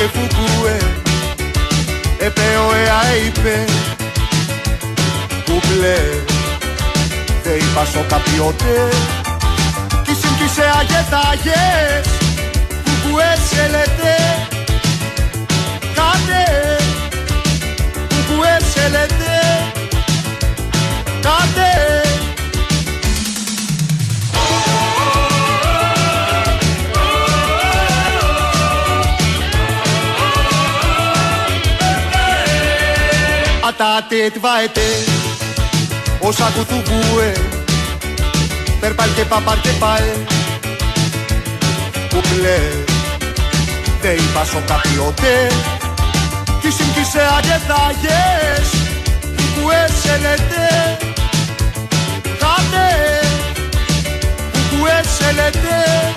και φουκούε Επέω εαείπε Κουκλέ Δεν είπα σο καπιότε Κι συμπτήσε αγετάγες Κουκουέ σε λέτε Κάτε Κουκουέ σε λέτε Κάτε Atate tvaete Όσα κουτουβούε Περπάλ και παπάρ και πάε. Κουκλέ Δεν είπας σο καπιότε Κι συμπτήσε αγεθάγες Κουκουέ σε λέτε Κάτε Κουκουέ σε λέτε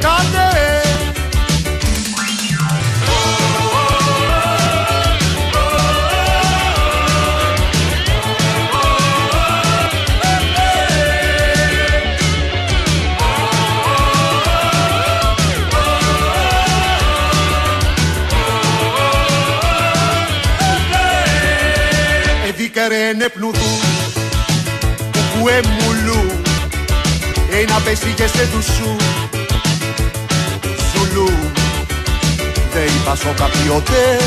Κάτε Εδίκαρε πνουδού Κουκουέ μουλού Ένα πέσει και σε τους σου. Ζουλού Δεν είπας σο καπιότε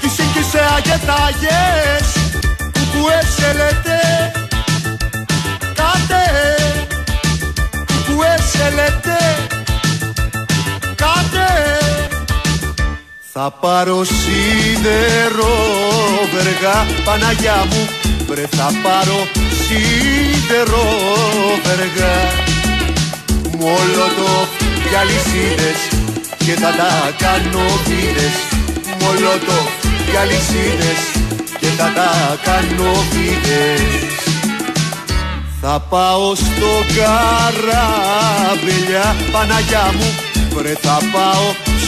Κι σύγκυσε αγετάγες Κουκουέ σε λέτε. Κάτε Κουκουέ σε λέτε. Κάτε θα πάρω σίδερο βεργά Παναγιά μου. Βρε θα πάρω σίδερο βεργά. Μολότο για λυσίδες Και θα τα κάνω βίδες Μολότο για λυσίδες Και θα τα κάνω βίδες θα πάω στο καράβελια Παναγιά μου. Βρε θα πάω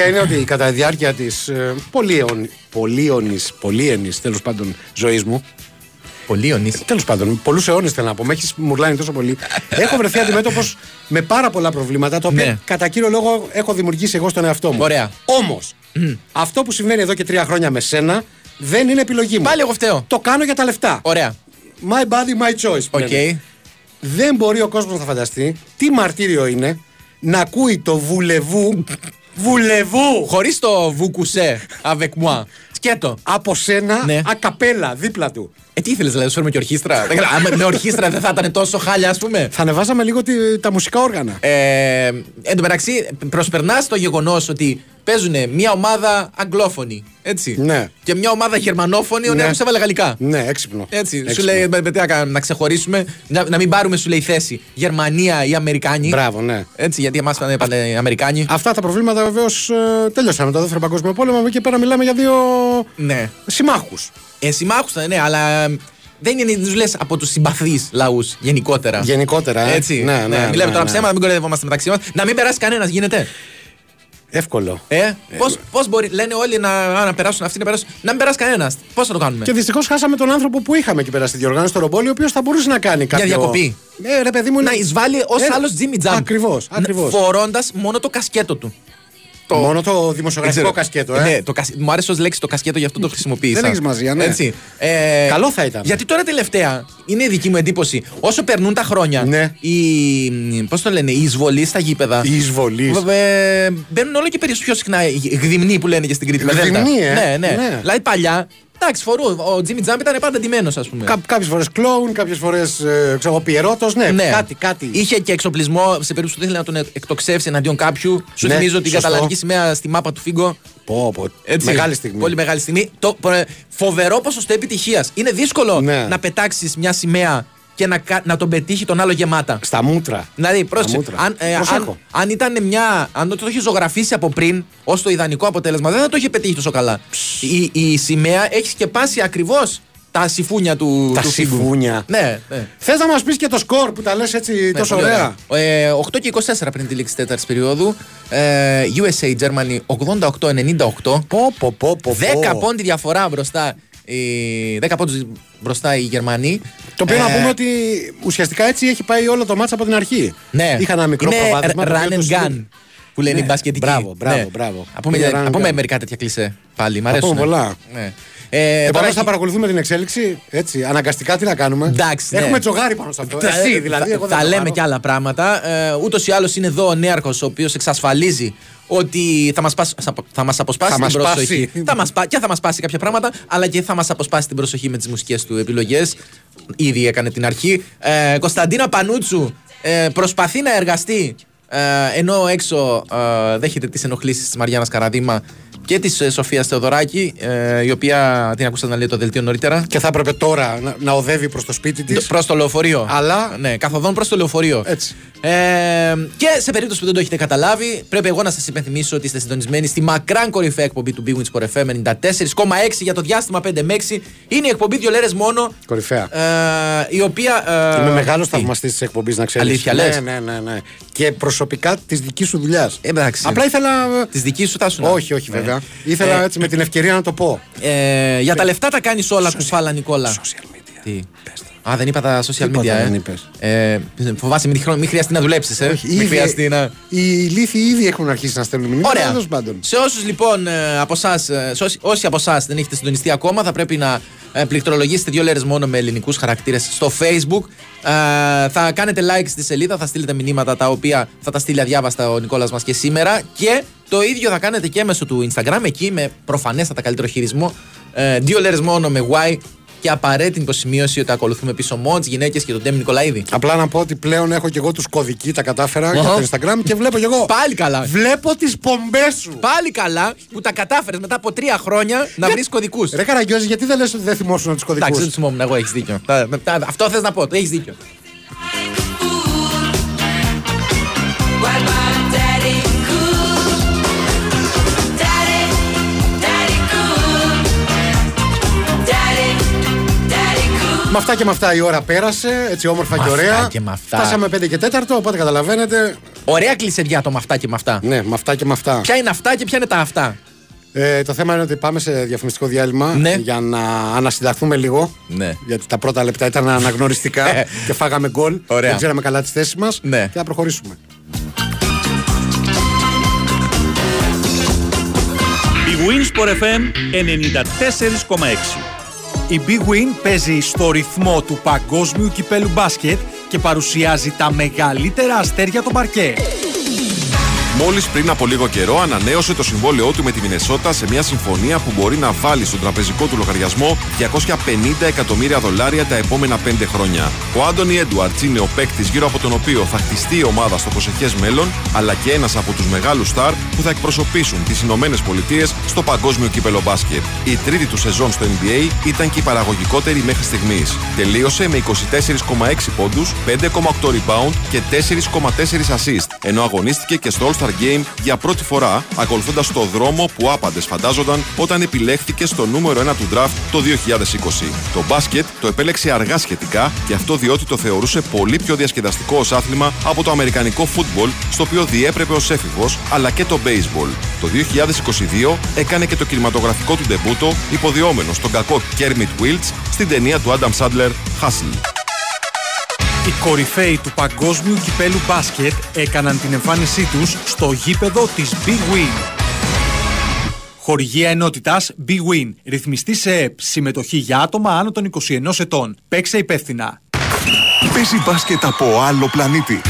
αλήθεια είναι ότι κατά τη διάρκεια της ε, πολύαιωνη, πολύαινης τέλος πάντων ζωής μου. Πολύονης. Τέλος πάντων, πολλούς αιώνες θέλω να πω. Με έχεις μουρλάνει τόσο πολύ. έχω βρεθεί αντιμέτωπος με πάρα πολλά προβλήματα, τα οποία Ναι. κατά κύριο λόγο έχω δημιουργήσει εγώ στον εαυτό μου. Ωραία. Όμως, αυτό που συμβαίνει εδώ και τρία χρόνια με σένα δεν είναι επιλογή μου. Πάλι εγώ φταίω. Το κάνω για τα λεφτά. Ωραία. My body, my choice. που Οκ. λένε. Δεν μπορεί ο κόσμος να φανταστεί τι μαρτύριο είναι να ακούει το βουλεβού. Βουλεβού! Χωρίς το βουκουσέ avec moi. Σκέτο. από σένα Ναι. ακαπέλα δίπλα του. Ε, τι ήθελες, δηλαδή, να σου φέρουμε και ορχήστρα; Δεν ξέρω, άμα με ορχήστρα δεν θα ήταν τόσο χάλια, ας πούμε. Θα ανεβάζαμε λίγο τη- τα μουσικά όργανα. Ε, εν τω μεταξύ, προσπερνάς το γεγονός ότι παίζουν μια ομάδα αγγλόφωνη. Έτσι. Ναι. Και μια ομάδα γερμανόφωνη, ο Ναι. Νέος έβαλε γαλλικά. Ναι, έξυπνο. Έτσι. Έξυπνο. Σου λέει, με, με, τι να κάνουμε, να ξεχωρίσουμε, να, να μην πάρουμε, σου λέει θέση Γερμανία ή Αμερικάνοι. Μπράβο, ναι. Έτσι, γιατί εμάς πάνε, πάνε οι Αμερικάνοι. Αυτά τα προβλήματα βεβαίως τέλειωσαν με το δεύτερο παγκόσμιο πόλεμο. Από εκεί και πέρα μιλάμε για δύο Ναι. συμμάχους. Ε, συμμάχους ήταν, ναι, αλλά ε, δεν είναι, τους λες από τους συμπαθείς λαούς γενικότερα. Γενικότερα, ε. Έτσι. Ναι, ναι, ναι, Μιλάμε τώρα ναι. ψέματα, μην κοροϊδευόμαστε μεταξύ μας. Να μην περάσει κανένας, γίνεται. Εύκολο. Ε, πώς, πώς μπορεί, λένε όλοι να, α, να περάσουν αυτοί, να περάσουν. Να μην περάσει κανένας. Πώς θα το κάνουμε; Και δυστυχώς χάσαμε τον άνθρωπο που είχαμε εκεί πέρα στη διοργάνωση του Ρομπόλη, ο οποίος θα μπορούσε να κάνει κάποιο. διακοπή. Ε, ρε παιδί μου, να είναι- εισβάλλει ως Ε, άλλος Jimmy Jam. Ακριβώς, ακριβώς. Φορώντας μόνο το κασκέτο του. Το... Μόνο το Δεν δημοσιογραφικό ξέρω. κασκέτο, ε. Ναι, το κασ... μου άρεσε ως λέξη το κασκέτο, γι' αυτό το χρησιμοποίησα. Δεν έχεις μαζία, ναι. Έτσι. Ε, Καλό θα ήταν. Γιατί τώρα τελευταία είναι η δική μου εντύπωση. Όσο περνούν τα χρόνια, Ναι. η, πώς το λένε, η εισβολή στα γήπεδα. Η εισβολή. Ε, μπαίνουν όλο και περισσότερο πιο συχνά οι γδυμνοί που λένε και στην Κρήτη. με δέλτα. Γδυμνοί, ε. Ναι, ναι, Ναι. Δηλαδή παλιά, εντάξει, φορού. Ο Τζίμι Τζάμπ ήταν πάντα ντυμένο, ας πούμε. Κά, κάποιες φορές κλόουν, κάποιες φορές ε, ξέρω εγώ, πιερώτος. Ναι, κάτι, κάτι. Είχε και εξοπλισμό σε περίπτωση που ήθελε να τον εκτοξεύσει εναντίον κάποιου. Σου Ναι, θυμίζω την σωστό. καταλανική σημαία στη μάπα του Φίγκο. Πω, πω. Έτσι. Μεγάλη στιγμή. Πολύ μεγάλη στιγμή. Το, προ- φοβερό ποσοστό επιτυχίας. Είναι δύσκολο Ναι. να πετάξεις μια σημαία και να, κα- να τον πετύχει τον άλλο γεμάτα. Στα μούτρα. Δηλαδή, πρόσεξε, μούτρα. αν, ε, αν, Προσέχω. αν ήταν μια. Αν το είχε ζωγραφίσει από πριν ως το ιδανικό αποτέλεσμα, δεν θα το είχε πετύχει τόσο καλά. Η, η σημαία έχεις σκεπάσει ακριβώς τα συμφούνια του. Τα του φίγκου. συμφούνια. Ναι, ναι. Θες να μας πεις και το σκορ που τα λες έτσι Ναι, τόσο πολύ ωραία; Ε, 8 και 24 πριν τη λήξη τέταρτης περίοδου. Ε, USA Germany 88-98. Πω, πω, πω, πω. 10 πόντι διαφορά μπροστά. Οι, 10 πόντους μπροστά οι Γερμανοί. Το οποίο να Ε, πούμε ότι ουσιαστικά έτσι έχει πάει όλο το μάτσα από την αρχή. Ναι, Είχα ένα μικρό είναι προβάδισμα. το run οποίο and τους- gun που λένε Ναι, οι μπασκετικοί. μπράβο, μπράβο, Ναι. μπράβο. Α πούμε, Είναι run α and πούμε gun. μερικά τέτοια κλισέ πάλι. Μ' Θα πούμε αρέσουν. πολλά. Ναι. Ε, τώρα Επομένω έχει- θα παρακολουθούμε την εξέλιξη. Έτσι, αναγκαστικά τι να κάνουμε. Εντάξει, ναι. Έχουμε τζογάρι πάνω σε αυτό. Θα- Εσύ δηλαδή. θα, εγώ δεν θα το λέμε κάνω. και άλλα πράγματα. Ε, Ούτως ή άλλως είναι εδώ ο Νέαρχος, ο οποίος εξασφαλίζει ότι θα μας θα μας αποσπάσει Θα την μας προσοχή. πάσει. θα μας, πα- και θα μας πάσει κάποια πράγματα, αλλά και θα μας αποσπάσει την προσοχή με τις μουσικές του επιλογές. Ήδη έκανε την αρχή. Ε, Κωνσταντίνα Πανούτσου ε, προσπαθεί να εργαστεί. Ε, ενώ έξω ε, δέχεται τις ενοχλήσεις της Μαριάννας Καραδίμα και της Σοφίας Θεοδωράκη, ε, η οποία την ακούσατε να λέει το δελτίο νωρίτερα. Και θα έπρεπε τώρα να, να οδεύει προς το σπίτι της. Προς το λεωφορείο. Αλλά- Ναι, καθοδόν προς το λεωφορείο. Έτσι. Ε, και σε περίπτωση που δεν το έχετε καταλάβει, πρέπει εγώ να σας υπενθυμίσω ότι είστε συντονισμένοι στη μακράν κορυφαία εκπομπή του Big Wins Sport FM 94,6 για το διάστημα 5 με 6. Είναι η εκπομπή δύο λέρες μόνο. Κορυφαία. Ε, η οποία. Ε, Είμαι μεγάλος τι; θαυμαστής της εκπομπής, να ξέρεις. Αλήθεια, ναι, λες; ναι, ναι, ναι. Και προσωπικά της δικής σου δουλειάς. Ε, εντάξει. Απλά ήθελα. Της δικής σου θα σου Όχι, όχι, Ναι. Βέβαια. Ήθελα Ε, έτσι με την ευκαιρία να το πω. Ε, για τα λεφτά τα κάνεις όλα, κουφάλα Νικόλα. Social media. Τι; Α, δεν είπα τα social Τίποτα media, ε. δεν είπες. ε. Φοβάσαι, μην, χρ- μην χρειαστεί να δουλέψεις, ε. Όχι, μην ήδη- χρειαστεί να. Οι λύθοι ήδη έχουν αρχίσει να στέλνουν μηνύματα. Ωραία. τέλος πάντων. Σε όσους λοιπόν ε, από εσάς, ε, σε όσοι, όσοι από εσάς δεν έχετε συντονιστεί ακόμα, θα πρέπει να ε, πληκτρολογήσετε δύο λέρες μόνο με ελληνικούς χαρακτήρες στο Facebook. Ε, θα κάνετε like στη σελίδα, θα στείλετε μηνύματα τα οποία θα τα στείλει αδιάβαστα ο Νικόλας μας και σήμερα. Και το ίδιο θα κάνετε και μέσω του Instagram, εκεί με προφανέστατα καλύτερο χειρισμό. Ε, δύο λέρες μόνο με Y και απαραίτητη υποσημείωση ότι ακολουθούμε πίσω μότς, γυναίκες και τον Τέμι Νικολαίδη. Απλά να πω ότι πλέον έχω και εγώ τους κωδικοί, τα κατάφερα για Αχα. το Instagram και βλέπω κι εγώ. Πάλι καλά. Βλέπω τις πομπές σου. Πάλι καλά που τα κατάφερες μετά από τρία χρόνια να βρεις κωδικούς. Ρε Καραγκιόζη, γιατί δεν λες ότι δεν θυμόσουν τους κωδικούς; Εντάξει, δεν τους θυμόμουν εγώ, έχεις δίκιο. Τα- τα- Αυτό θες να πω, το έχεις δίκιο. Με αυτά και με αυτά η ώρα πέρασε, έτσι όμορφα Με και αυτά ωραία. και με αυτά. Φτάσαμε 5 και 4, οπότε καταλαβαίνετε. Ωραία κλεισεδιά το με αυτά και με αυτά. Ναι, με αυτά και με αυτά. Ποια είναι αυτά και ποια είναι τα αυτά; Ε, το θέμα είναι ότι πάμε σε διαφημιστικό διάλειμμα Ναι. για να ανασυνταχθούμε λίγο. Ναι. Γιατί τα πρώτα λεπτά ήταν αναγνωριστικά και φάγαμε γκολ. Ωραία. Δεν ξέραμε καλά τις θέσεις μας. Ναι. Και θα προχωρήσουμε. Big Wins Sport FM 94,6. Η Big Win παίζει στο ρυθμό του παγκόσμιου κυπέλου μπάσκετ και παρουσιάζει τα μεγαλύτερα αστέρια των παρκέ. Μόλις πριν από λίγο καιρό ανανέωσε το συμβόλαιό του με τη Μινεσότα σε μια συμφωνία που μπορεί να βάλει στον τραπεζικό του λογαριασμό 250 εκατομμύρια δολάρια τα επόμενα 5 χρόνια. Ο Άντωνι Έντουαρτς είναι ο παίκτης γύρω από τον οποίο θα χτιστεί η ομάδα στο προσεχές μέλλον, αλλά και ένας από τους μεγάλους στάρ που θα εκπροσωπήσουν τις Ηνωμένες Πολιτείες στο παγκόσμιο κύπελο μπάσκετ. Η τρίτη του σεζόν στο NBA ήταν και η παραγωγικότερη μέχρι στιγμής. Τελείωσε με 24,6 πόντους, 5,8 rebound και 4,4 assist, ενώ αγωνίστηκε και στο All-Star All-Star Game για πρώτη φορά, ακολουθώντας το δρόμο που άπαντες φαντάζονταν όταν επιλέχθηκε στο νούμερο 1 του draft το 2020. Το μπάσκετ το επέλεξε αργά σχετικά και αυτό διότι το θεωρούσε πολύ πιο διασκεδαστικό ως άθλημα από το αμερικανικό φούτμπολ, στο οποίο διέπρεπε ως έφηβος, αλλά και το baseball. Το 2022 έκανε και το κινηματογραφικό του ντεμπούτο, υποδιόμενο στον κακό Kermit Wills στην ταινία του Adam Sandler Hustle. Οι κορυφαίοι του παγκόσμιου κυπέλου μπάσκετ έκαναν την εμφάνισή τους στο γήπεδο της Big Win. Χορηγία ενότητας Big Win. Ρυθμιστή σε ΕΠ. Συμμετοχή για άτομα άνω των 21 ετών. Παίξε υπεύθυνα. Παίζει μπάσκετ από άλλο πλανήτη.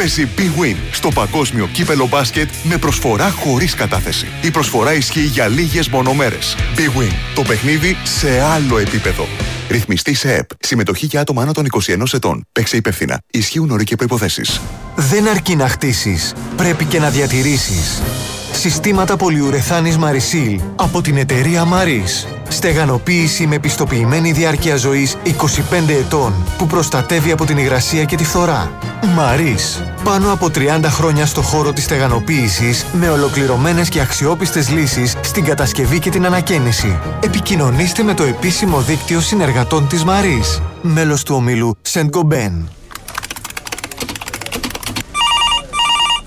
Παίζει Big Win στο παγκόσμιο κύπελο μπάσκετ με προσφορά χωρίς κατάθεση. Η προσφορά ισχύει για λίγες μονομέρες. Big Win. Το παιχνίδι σε άλλο επίπεδο. Ρυθμιστή σε ΕΠ. Συμμετοχή για άτομα άνω των 21 ετών. Παίξε υπεύθυνα. Ισχύουν όροι και προποθέσει. Δεν αρκεί να χτίσεις, πρέπει και να διατηρήσεις. Συστήματα πολυουρεθάνης Marisil από την εταιρεία Maris. Στεγανοποίηση με πιστοποιημένη διάρκεια ζωής 25 ετών που προστατεύει από την υγρασία και τη φθορά. Maris. Πάνω από 30 χρόνια στο χώρο της στεγανοποίησης με ολοκληρωμένες και αξιόπιστες λύσεις στην κατασκευή και την ανακαίνιση. Επικοινωνήστε με το επίσημο δίκτυο συνεργατών της Maris. Μέλος του ομίλου Saint Gobain.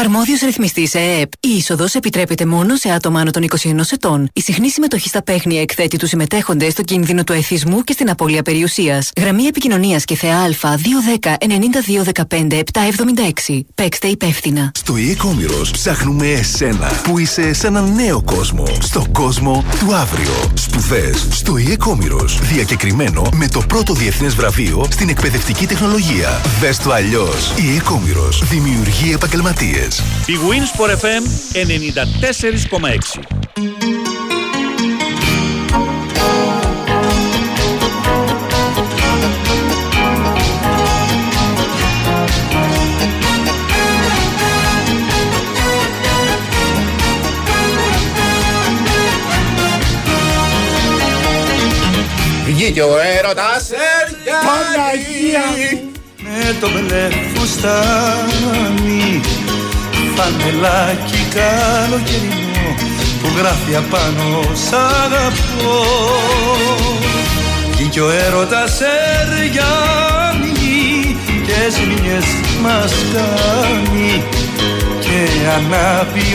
Αρμόδιος ρυθμιστής ΕΕΠ. Η είσοδος επιτρέπεται μόνο σε άτομα άνω των 21 ετών. Η συχνή συμμετοχή στα παίχνια εκθέτει τους συμμετέχοντες στο κίνδυνο του εθισμού και στην απώλεια περιουσίας. Γραμμή επικοινωνίας και ΘΕΑ 210 9215 776. Παίξτε υπεύθυνα. Στο e-commerce ψάχνουμε εσένα που είσαι σε έναν νέο κόσμο. Στο κόσμο του αύριο. Σπουδές στο e-commerce. Διακεκριμένο με το πρώτο διεθνές βραβείο στην εκπαιδευτική τεχνολογία. Δες το αλλιώς. Η e-commerce δημιουργεί επαγγελματίες. Η Winsport FM 94,6. Βγήκε ο έρωτας Παναγία. Με το μπλε φουστάνι φανελάκι καλοκαιρινό που γράφει απάνω σ' αγαπώ. Βγήκε ο έρωτας εριάνει και ζημιές μας κάνει. Και ανάπει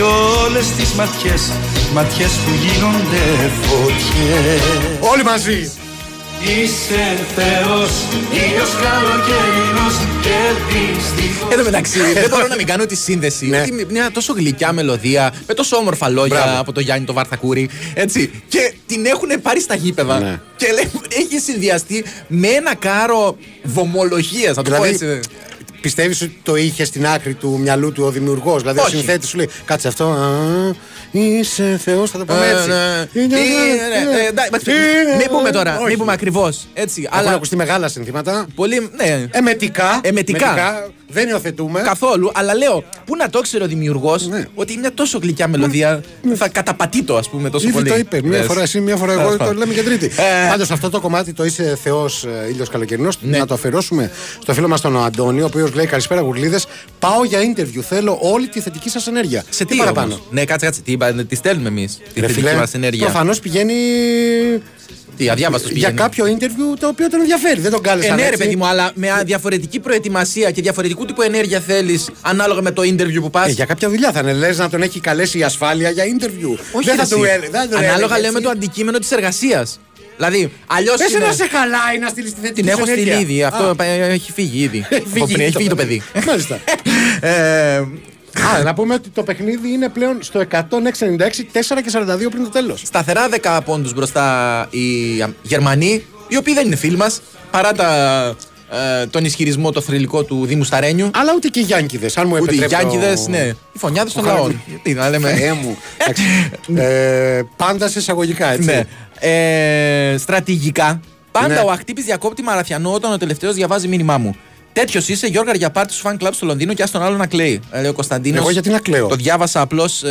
όλες τις ματιές ματιές που γίνονται φωτιές. Όλοι μαζί. Είσαι Θεός, ήλιος καλοκαιρινός και δυστυχώς Εν τω μεταξύ, δεν μπορώ να μην κάνω τη σύνδεση. Ναι. ότι με μια τόσο γλυκιά μελωδία, με τόσο όμορφα λόγια Μπράβο. από το Γιάννη το Βαρθακούρη. Έτσι. Και την έχουν πάρει στα γήπεδα. Ναι. Και λέει, έχει συνδυαστεί με ένα κάρο βομολογίας, θα το πω Δηλαδή, έτσι. πιστεύεις ότι το είχε στην άκρη του μυαλού του ο δημιουργός. Δηλαδή, ο Όχι. συνθέτης σου λέει Κάτσε αυτό. α, είσαι Θεός, θα το πούμε έτσι. Ε, ναι. Ε, ναι, ε, εντάξει, Μην πούμε τώρα, μην πούμε ακριβώς. Έτσι. Έχουν Αλλά ακουστεί μεγάλα συνθήματα. πολύ. Ναι. Εμετικά. Εμετικά. Δεν υιοθετούμε. Καθόλου, αλλά λέω, πού να το ξέρει ο δημιουργός Ναι. ότι μια τόσο γλυκιά μελωδία θα καταπατεί το, ας πούμε, τόσο Ήδη πολύ. το είπε. Μία Λες. φορά εσύ, μία φορά Τέλος εγώ. Το πάντων. λέμε και τρίτη. Ε, Πάντως αυτό το κομμάτι το είσαι Θεός ήλιος καλοκαιρινός. Ναι. Να το αφιερώσουμε στο φίλο μας τον Αντώνη, ο οποίος λέει Καλησπέρα γουρλίδες. Πάω για interview. Θέλω όλη τη θετική σας ενέργεια. Σε τι παραπάνω; όμως; Ναι, κάτσε, κάτσε. Τι, είπα, τι στέλνουμε εμείς. Τη Ρε θετική φίλε, μας ενέργεια. Προφανώς πηγαίνει Τι, αδιάβαστος για κάποιο interview το οποίο τον ενδιαφέρει. Δεν τον Ε, κάλεσαν. ναι, ρε έτσι. παιδί μου, αλλά με διαφορετική προετοιμασία και διαφορετικού τύπου ενέργεια θέλεις ανάλογα με το interview που πας. Ε, για κάποια δουλειά θα είναι. Λες να τον έχει καλέσει η ασφάλεια για interview. Όχι, δεν θα εσύ. του έλεγε. δεν του Ανάλογα έλεγε λέμε έτσι. το αντικείμενο της εργασίας. Δηλαδή, αλλιώς. Πες να σε χαλάει να στείλεις τη θετική Την σου έχω ενέργεια. στείλει ήδη. Α, Αυτό ε, έχει φύγει ήδη. Έχει Από πριν, Έχει φύγει το παιδί. Μάλιστα. Ε, Α, να πούμε ότι το παιχνίδι είναι πλέον στο 106-96, 4 και 42 πριν το τέλος. Σταθερά 10 πόντους μπροστά οι Γερμανοί. οι οποίοι δεν είναι φίλοι μας, παρά τα, ε, τον ισχυρισμό το θρηλυκό του Δήμου Σταρένιου. Αλλά ούτε και οι Γιάνκιδε, αν μου Ούτε οι επιτρέπει. Γιάνκιδε, ναι. Οι φωνιάδες των λαών. Τι να λέμε. Θεέ μου. Εντάξει. ε, πάντα σε εισαγωγικά, έτσι. Ναι. Ε, στρατηγικά, πάντα Ναι. ο Αχτύπης διακόπτει Μαραθιανό όταν ο τελευταίος διαβάζει μήνυμά μου. Τέτοιος είσαι, Γιώργα, για πάρτι σου φαν κλαμπ στο Λονδίνο και ας τον άλλο να κλαίει. Ε, Λέει ο Κωνσταντίνος. Εγώ γιατί να κλαίω; Το διάβασα απλώς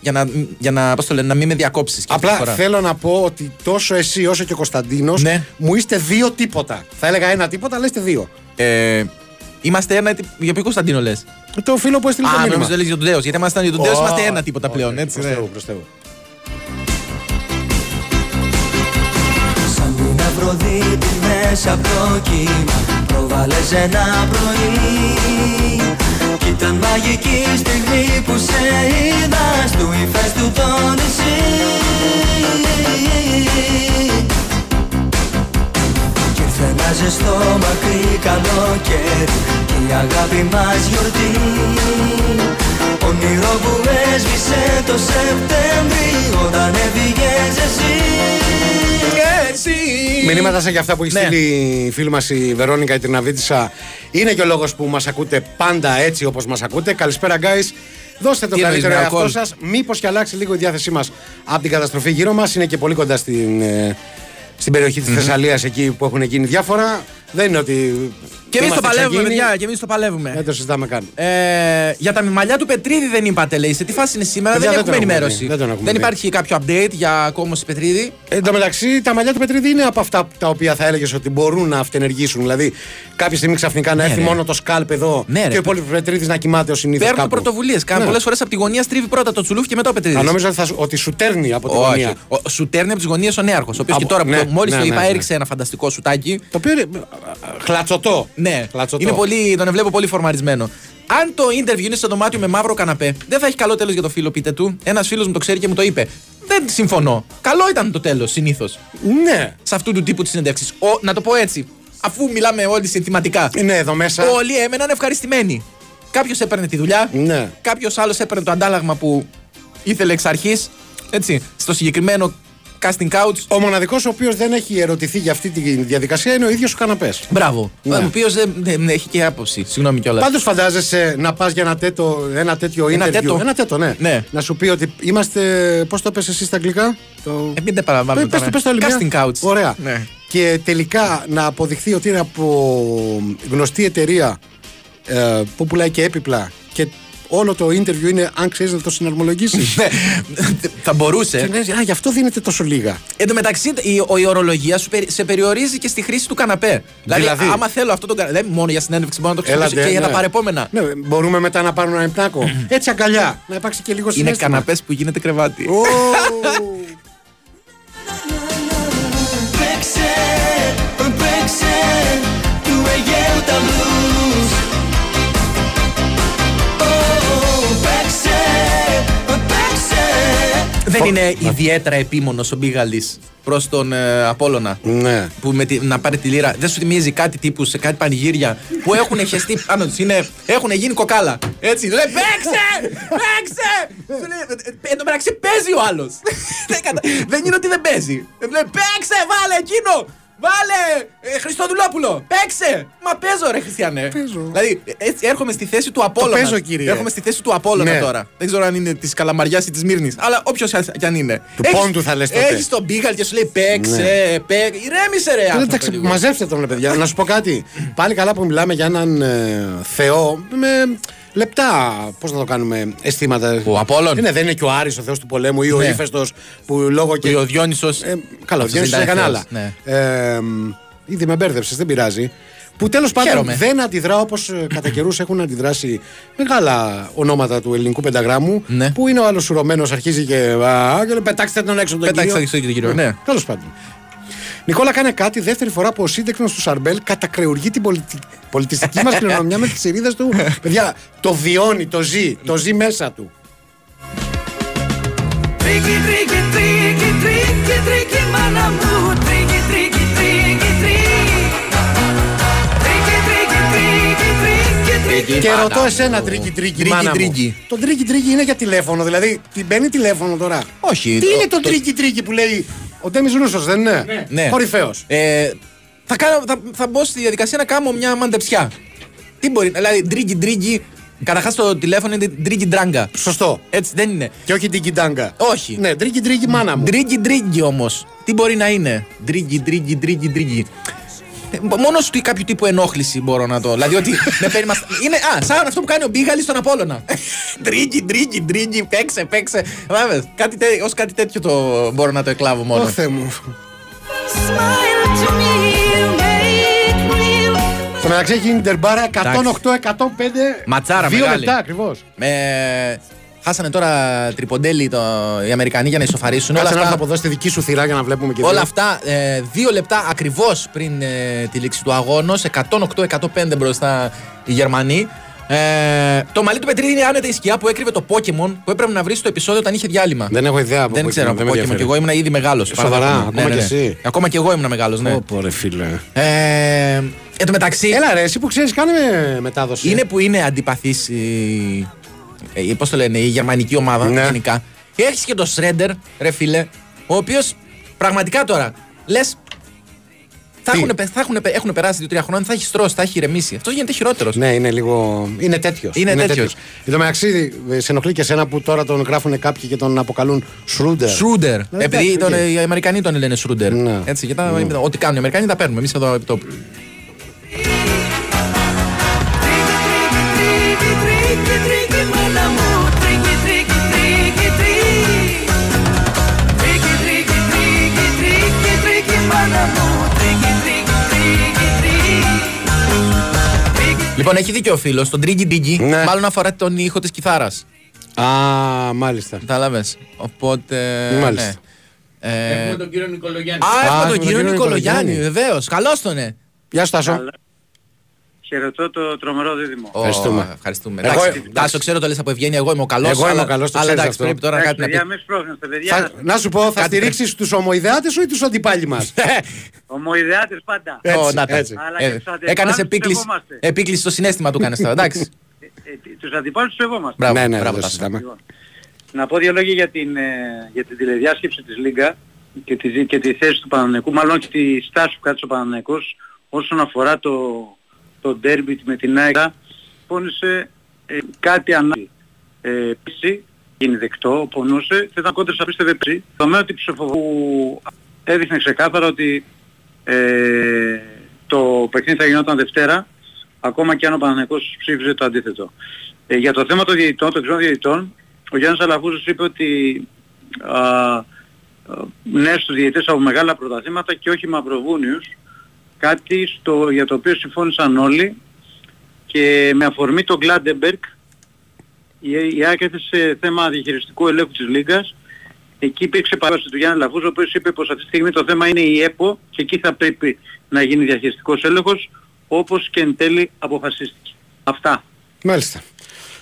για, να, για να, πώς το λένε, να μην με διακόψεις. Απλά θέλω να πω ότι τόσο εσύ όσο και ο Κωνσταντίνος Ναι. μου είστε δύο τίποτα. Θα έλεγα ένα τίποτα, αλλά είστε δύο. Ε, είμαστε ένα. τι- Για ποιο Κωνσταντίνο λες; Το φίλο που έστειλε το Α, μήνυμα. νόμιζα ότι για τον Τέος. Γιατί ήμασταν για τον Τέος, Ω, είμαστε ένα τίποτα όχι, πλέον. Έτσι, προς ναι. Θεού, προς Θεού. Σαν την Αφροδίτη μέσα από το κύμα Προβάλλες ένα πρωί. Κι ήταν μαγική στιγμή που σε είδα Στου ύφες του το νησί. Κι ήρθε ένα ζεστό μακρύ καλοκαίρι Κι η αγάπη μας γιορτή Όνειρο που έσβησε το Σεπτέμβρη Όταν έφυγες εσύ Μηνύματα σαν και αυτά που έχει Ναι. στείλει η φίλη μας η Βερόνικα η Τριναβίτησα είναι και ο λόγος που μας ακούτε πάντα έτσι όπως μας ακούτε. Καλησπέρα, guys. Δώστε το Τι εννοείς, καλύτερο με εαυτό αλκοόλ; σας. Μήπως και αλλάξει λίγο η διάθεσή μας από την καταστροφή γύρω μας. Είναι και πολύ κοντά στην, ε, στην περιοχή της Θεσσαλίας εκεί που έχουν γίνει διάφορα. Δεν είναι ότι. Και εμείς το είμαστε παλεύουμε, εξαγίνοι. παιδιά. Και εμείς το παλεύουμε. Δεν το συζητάμε καν. Ε, για τα μαλλιά του Πετρίδη δεν είπατε, λέει. Σε τι φάση είναι σήμερα, Παιδιά, δεν δεν έχουμε τον έχουμε ενημέρωση. δει, δεν τον έχουμε δει. υπάρχει κάποιο update για κόμωση Πετρίδη; Εν τω μεταξύ, τα μαλλιά του Πετρίδη είναι από αυτά τα οποία θα έλεγες ότι μπορούν να αυτενεργήσουν. Δηλαδή, κάποια στιγμή ξαφνικά να Ναι, έρθει ρε. μόνο το σκάλπ εδώ Ναι, ρε. και ο υπόλοιπος Πετρίδης να κοιμάται ως συνήθως. Παίρνουν πρωτοβουλίες. Ναι. Πολλές φορές από τη γωνία στρίβει πρώτα το τσουλούφ και μετά ο Πετρίδης. Αν νόμιζα ότι, θα, σου- ότι σου τέρνει από τη γωνία. Όχι. Ο, σου τέρνει από τις γωνίες ο Νέαρχος. Ο οποίος Από- και τώρα ναι, που μόλις ναι, το ναι, είπα ναι. έριξε ένα φανταστικό σουτάκι. Το οποίο είναι χλατσωτό. Ναι, Χλατσωτό. είναι πολύ, τον βλέπω πολύ φορμαρισμένο. Αν το interview είναι στο δωμάτιο με μαύρο καναπέ, δεν θα έχει καλό τέλος για το φίλο, πείτε του. Ένας φίλος μου το ξέρει και μου το είπε. Δεν συμφωνώ. Καλό ήταν το τέλος, συνήθως. Ναι. Σε αυτού του τύπου της συνέντευξης. Να το πω έτσι. Αφού μιλάμε όλοι συνθηματικά. Είναι εδώ μέσα. Όλοι έμεναν ευχαριστημένοι. Κάποιος έπαιρνε τη δουλειά. Ναι. Κάποιος άλλος έπαιρνε το αντάλλαγμα που ήθελε εξ αρχής. Έτσι. Στο συγκεκριμένο casting couch. Ο μοναδικός ο οποίος δεν έχει ερωτηθεί για αυτή τη διαδικασία είναι ο ίδιος ο καναπές. Μπράβο. Ναι. Ο οποίος δεν, δεν έχει και άποψη. Συγγνώμη κιόλας. Πάντως φαντάζεσαι να πας για ένα, τέτο, ένα τέτοιο Ένα interview. τέτο. Ένα τέτο, ναι. Ναι. Να σου πει ότι είμαστε. Πώς το πες εσύ στα αγγλικά, το... Ε, μην δεν παραβάλουμε. Πες το, πες το άλλη μια. Casting couch. Ωραία. Ναι. Και τελικά να αποδειχθεί ότι είναι από γνωστή εταιρεία ε, που πουλάει και έπιπλα και όλο το interview είναι αν ξέρεις να το συναρμολογήσεις. Ναι, θα μπορούσε. και λες, Α, γι' αυτό δίνεται τόσο λίγα. Εν τω μεταξύ, η, ο- η ορολογία σου περι- σε περιορίζει και στη χρήση του καναπέ. Δηλαδή, Δηλαδή; άμα θέλω αυτό το καναπέ. Δεν μόνο για συνέντευξη, μπορώ να το χρησιμοποιήσω Έλατε, και για ναι. τα παρεπόμενα. Ναι, μπορούμε μετά να πάρουμε ένα υπνάκο. Έτσι αγκαλιά. Να υπάρξει και λίγο Είναι συνέστημα. καναπές που γίνεται κρεβάτι. Ω, Παίξε, παίξε του Αιγαίου τα blues Δεν είναι ιδιαίτερα επίμονος ο Μπίγαλη προς τον ε, Απόλωνα. Ναι. Που με τη, να πάρει τη λύρα. Δεν σου θυμίζει κάτι τύπου σε κάτι πανηγύρια που έχουν χεστεί πάνω τους. Έχουν γίνει κοκάλα. Έτσι. Λέει παίξε! Παίξε! Σου λέει, ε, ε, Εν τω μεταξύ παίζει ο άλλος. δεν, κατα- δεν είναι ότι δεν παίζει. Ε, Λέει παίξε! Βάλε εκείνο! Βάλε! Ε, Χριστοδουλόπουλο! Παίξε! Μα παίζω ρε Χριστιανέ. Παίζω. Δηλαδή ε, έτσι έρχομαι στη θέση του Απόλωνα. παίζω, κύριε. Έρχομαι στη θέση του Απόλωνα Ναι. τώρα. Δεν ξέρω αν είναι της Καλαμαριάς ή της Μύρνης. Αλλά όποιος κι αν είναι. Του πόντου θα λες τότε. Έχεις τον Μπίγαλ και σου λέει παίξε, Ναι. παίξε. Ηρέμησε ρε Ε, άνθρωπο. Εντάξει, λίγο. μαζέψτε τον, ρε παιδιά. να σου πω κάτι. Πάλι καλά που μιλάμε για έναν ε, Θεό με λεπτά, πώς να το κάνουμε, αισθήματα; Ο Απόλλων. Είναι, δεν είναι και ο Άρης ο Θεός του πολέμου ή ο Ναι. Ήφαιστο που λόγω και. Και ο Διόνυσος Ε, καλά, ο Αυτός Διόνυσος δεν ήταν έκανε άλλα. Θεός, Ε, ήδη με μπέρδεψες, δεν πειράζει. Που τέλος πάντων Χαίρομαι. δεν αντιδρά όπως κατά καιρούς έχουν αντιδράσει μεγάλα ονόματα του ελληνικού πενταγράμμου. Ναι. Που είναι ο άλλος ουρωμένο, αρχίζει και. Α, και λέει, πετάξτε τον έξω τον Πετάξτε κύριο. τον κύριο, ναι. Τέλος πάντων. Νικόλα, κάνε κάτι δεύτερη φορά που ο σύντεκνος του Σαρμπέλ κατακρεουργεί την πολιτι... πολιτιστική μας κληρονομιά με τις σελίδες του. Παιδιά, το βιώνει, το ζει, το ζει μέσα του. Τρίκι, τρίκι, τρίκι, τρίκι, τρίκι, μάνα μου Τρίκι, τρίκι, τρίκι, τρίκι Τρίκι, τρίκι, τρίκι, τρίκι, τρίκι Και ρωτώ εσένα τρίκι τρίκι, Τρίκι, μάνα μου. τρίκι. Το τρίκι τρίκι είναι για τηλέφωνο, δηλαδή την παίρνει τηλέφωνο τώρα. Όχι. Τι το- είναι το το- τρίκι τρίκι που λέει Ο Ντέμις Ρούσο δεν είναι; Ναι. Κορυφαίος. Ε, θα, κάνω, θα, θα μπω στη διαδικασία να κάνω μια μαντεψιά. Τι μπορεί, δηλαδή ντρίγκι ντρίγκι. Καταρχάς το τηλέφωνο είναι ντρίγκι ντράγκα. Σωστό. Έτσι δεν είναι. Και όχι την κοιτάγκα. Όχι. Ναι, τρίγκι τρίγκι μάνα μου. Ντρίγκι ντρίγκι όμως. Τι μπορεί να είναι; Ντρίγκι ντρίγκι ντρίγκι ντρίγκι. Ε, Μόνο του κάποιου τύπου ενόχληση μπορώ να το. Δηλαδή ότι με παίρνει μας- Είναι, α, σαν αυτό που κάνει ο Μπίγαλης στον Απόλωνα. Ντρίγκι, ντρίγκι, ντρίγκι, παίξε, παίξε. Βέβαια, κάτι τέ, ως κάτι τέτοιο το μπορώ να το εκλάβω μόνο. Ω Θεέ μου. Στο μεταξύ έχει γίνει τερμπάρα 108-105. Ματσάρα Δύο μεγάλη. λεπτά ακριβώς. Ε, χάσανε τώρα τριποντέλι το, οι Αμερικανοί για να ισοφαρίσουν. Κάτσε Όλα να έρθω αυτά, από εδώ στη δική σου θηρά για να βλέπουμε και όλα δύο. αυτά ε, δύο λεπτά ακριβώς πριν ε, τη λήξη του αγώνο. 108-105 μπροστά οι Γερμανοί. Ε, το μαλλί του Πετρίδη είναι άνετα η σκιά που έκρυβε το Pokemon που έπρεπε να βρεις στο επεισόδιο όταν είχε διάλειμμα. Δεν έχω ιδέα από Δεν Pokemon, ξέρω από δεν με Pokemon. ενδιαφέρει. Και εγώ ήμουν ήδη μεγάλος. Σοβαρά, ακόμα κι εσύ. Ακόμα και εγώ ήμουν μεγάλος, ναι. Ω, ρε φίλε. Ε, εν τω μεταξύ. Έλα ρε, εσύ που ξέρεις, κάνε με μετάδοση. Είναι που είναι αντιπαθής η. Ε, Πώς το λένε, η γερμανική ομάδα Ναι. γενικά. Και έχεις και το Σρέντερ, ρε φίλε, ο οποίος πραγματικά τώρα λες. Θα, Τι; έχουν, πε- θα έχουν, πε- έχουν περάσει 2-3 χρόνια, θα έχει στρώσει, θα έχει ηρεμήσει. Αυτός γίνεται χειρότερος. Ναι, είναι λίγο. Είναι τέτοιος. Είναι τέτοιος. Εν τω μεταξύ, ε, σε ενοχλεί και εσένα που τώρα τον γράφουν κάποιοι και τον αποκαλούν Σρούντερ. Σρούντερ. Ναι, Επειδή εντάξει, τον, οκ. οι Αμερικανοί τον λένε Σρούντερ. Ναι. Έτσι, και τα, ό,τι κάνουν οι Αμερικανοί τα παίρνουμε. Εμείς εδώ επί τόπου. Λοιπόν, έχει δίκιο ο φίλος. Τον Τρίγκι Ντίγκι, Ναι. μάλλον αφορά τον ήχο της κιθάρας. Α, μάλιστα. Κατάλαβε. Οπότε. Μάλιστα. Ναι. Ε, Έχουμε τον κύριο Νικολογιάννη. Α, έχουμε έχουμε τον τον κύριο κύριο Νικολογιάννη, Νικολογιάννη. βεβαίως. Καλώς τον, ναι. Γεια σου, Τάσο. Χαιρετώ το τρομερό δίδυμο. Ευχαριστούμε. Ω, ευχαριστούμε. Εγώ- Εντάξει, εντάξει. Τάσο, ξέρω το λες από ευγένεια. Εγώ είμαι ο καλός. Εγώ είμαι ο καλός, το Αλλά ξέρεις εντάξει, αυτό. πρέπει τώρα Εντάξει, κάτι να παιδιά, πει. μην σπρώχνεστε, παιδιά. Θα, να σου πω, θα Κάτι στηρίξεις τους ομοειδεάτε ή τους αντιπάλοι μας; Ομοειδεάτες πάντα. Έτσι, Ω, να τα. έτσι. Αλλά και Ε, τους αντιπάλους Έκανες τους επίκληση, σεβόμαστε. επίκληση στο συνέστημα του κάνεις τώρα, εντάξει. Ε, ε, τους αντιπάλους τους σεβόμαστε. Μπράβο, ναι, ναι, μπράβο, δεν το Τάσο. συζητάμε. Λοιπόν, να πω δύο λόγια για την, ε, για την τηλεδιάσκεψη της Λίγκα και τη, και τη θέση του Παναναϊκού, μάλλον και τη στάση που κάτσε ο Παναναϊκός όσον αφορά το, το ντέρμπι με την ΑΕΚ. Πόνησε ε, κάτι ανάγκη. Ε, πίση, γίνει δεκτό, πονούσε και ήταν κόντρα απίστευε πίση. Το μέρο ότι ψηφοβού έδειχνε ξεκάθαρα ότι ε, το παιχνίδι θα γινόταν Δευτέρα, ακόμα και αν ο Παναθηναϊκός ψήφιζε το αντίθετο. Ε, για το θέμα των διαιτητών, των ξένων διαιτητών, ο Γιάννης Αλαφούζος είπε ότι α, α, ναι στους διαιτητές από μεγάλα πρωταθλήματα και όχι μαυροβούνιους, κάτι στο, για το οποίο συμφώνησαν όλοι και με αφορμή τον Γκλάντεμπεργκ η, η ΑΕΚ έθεσε θέμα διαχειριστικού ελέγχου της Λίγκας Εκεί υπήρξε παρέμβαση του Γιάννη Λαφούζο, ο οποίος είπε πως αυτή τη στιγμή το θέμα είναι η ΕΠΟ και εκεί θα πρέπει να γίνει διαχειριστικός έλεγχος, όπως και εν τέλει αποφασίστηκε. Αυτά. Μάλιστα.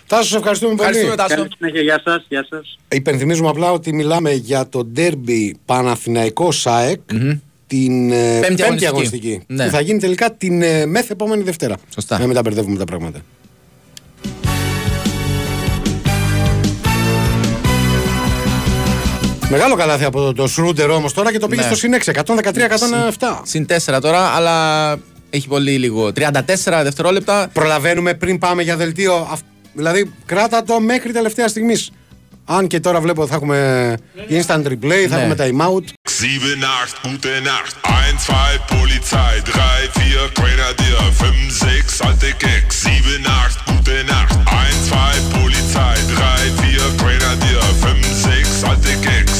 Τάσο, σε ευχαριστούμε πολύ. Ευχαριστούμε, Τάσο. Καλή συνέχεια, γεια σας, γεια σας. Υπενθυμίζουμε απλά ότι μιλάμε για το ντέρμπι Παναθηναϊκός ΣΑΕΚ την ε, Πέμπτη πέμπτη, αγωνιστική. αγωνιστική. Ναι. Που θα γίνει τελικά την ε, μεθ επόμενη Δευτέρα. Σωστά. Να μην τα μπερδεύουμε τα πράγματα. Μεγάλο καλάθι από το, το Σρούντερ όμως τώρα και το πήγε Ναι. στο συν 6, 113-107. Συν 4 τώρα, αλλά έχει πολύ λίγο. 34 δευτερόλεπτα. Προλαβαίνουμε πριν πάμε για δελτίο. αυ- Δηλαδή, κράτα το μέχρι τελευταία στιγμής. Αν και τώρα βλέπω θα έχουμε instant replay, θα Ναι. έχουμε time out. 7, 8, gute Nacht. 1, 2, Polizei. 3, 4, Grenadier. 5, 6, alte Keks. 7, 8, gute Nacht. 1, 2, Polizei. 3, 4, Grenadier. 5, 6, alte Keks.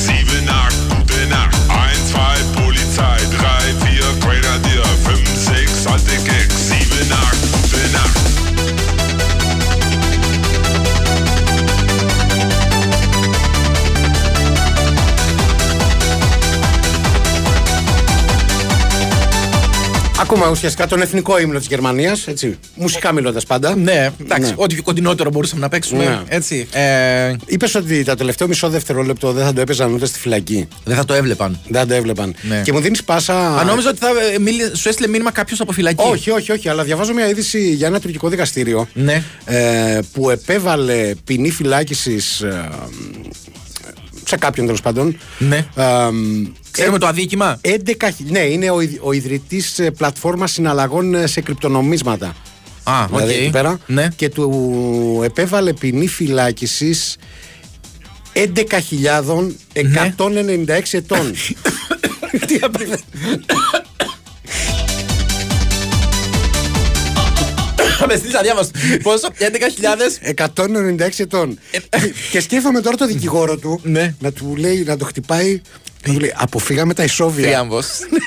Ακούμε ουσιαστικά τον εθνικό ύμνο της Γερμανίας. Μουσικά μιλώντας πάντα. Ναι, εντάξει, Ναι. ό,τι πιο κοντινότερο μπορούσαμε να παίξουμε. Ναι. Έτσι. Ε, Είπες ότι τα τελευταίο μισό δευτερόλεπτο δεν θα το έπαιζαν ούτε στη φυλακή. δεν θα το έβλεπαν. Δεν θα το έβλεπαν. Ναι. Και μου δίνεις πάσα. Αν νόμιζα ότι θα, ε, μίλη- σου έστειλε μήνυμα κάποιος από φυλακή. Όχι, όχι, όχι. Αλλά διαβάζω μια είδηση για ένα τουρκικό δικαστήριο Ναι. ε, που επέβαλε ποινή φυλάκισης σε κάποιον τέλος πάντων. Ναι. Ξέρουμε το αδίκημα. 11, ναι, είναι ο, ιδ- ο ιδρυτής πλατφόρμας συναλλαγών ε, σε κρυπτονομίσματα. Α, οκ. δηλαδή εκεί πέρα. Ναι. Και του επέβαλε ποινή φυλάκισης 11.196 ετών. Τι Με στείλει αδιάβαστο. Πόσο, 11.000. 196 ετών. και σκέφτομαι τώρα το δικηγόρο του Ναι. να του λέει, να το χτυπάει. Να του λέει, αποφύγαμε τα ισόβια. Τρίαμβο.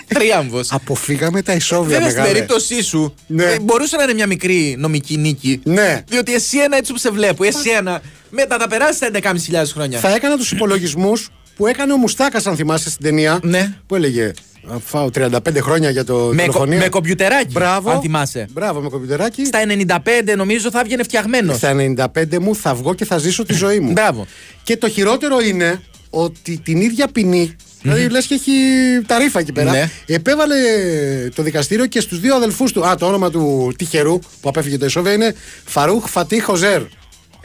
Τρίαμβο. Αποφύγαμε τα ισόβια, Βέβαια στην μεγάλε. περίπτωσή σου Ναι. ε, μπορούσε να είναι μια μικρή νομική νίκη. Ναι. Διότι εσύ ένα έτσι που σε βλέπω, εσύ ένα. Μετά τα περάσει τα 11.500 χρόνια. Θα έκανα τους υπολογισμούς που έκανε ο Μουστάκας, αν θυμάσαι στην ταινία. Ναι. Που έλεγε «Α, Φάω 35 χρόνια για το Με, κο- δολοφονία». με κομπιουτεράκι. Μπράβο. Αν θυμάσαι. Μπράβο, με κομπιουτεράκι. Στα 95 νομίζω θα έβγαινε φτιαγμένος. Στα 95 μου θα βγω και θα ζήσω τη ζωή μου. Μπράβο. Και το χειρότερο είναι ότι την ίδια ποινή. Δηλαδή, λες και έχει τα ρήφα εκεί πέρα. Ναι. Επέβαλε το δικαστήριο και στους δύο αδελφούς του. Α, το όνομα του τυχερού που απέφυγε το Ισόβια είναι Φαρούχ Φατί Χοζέρ.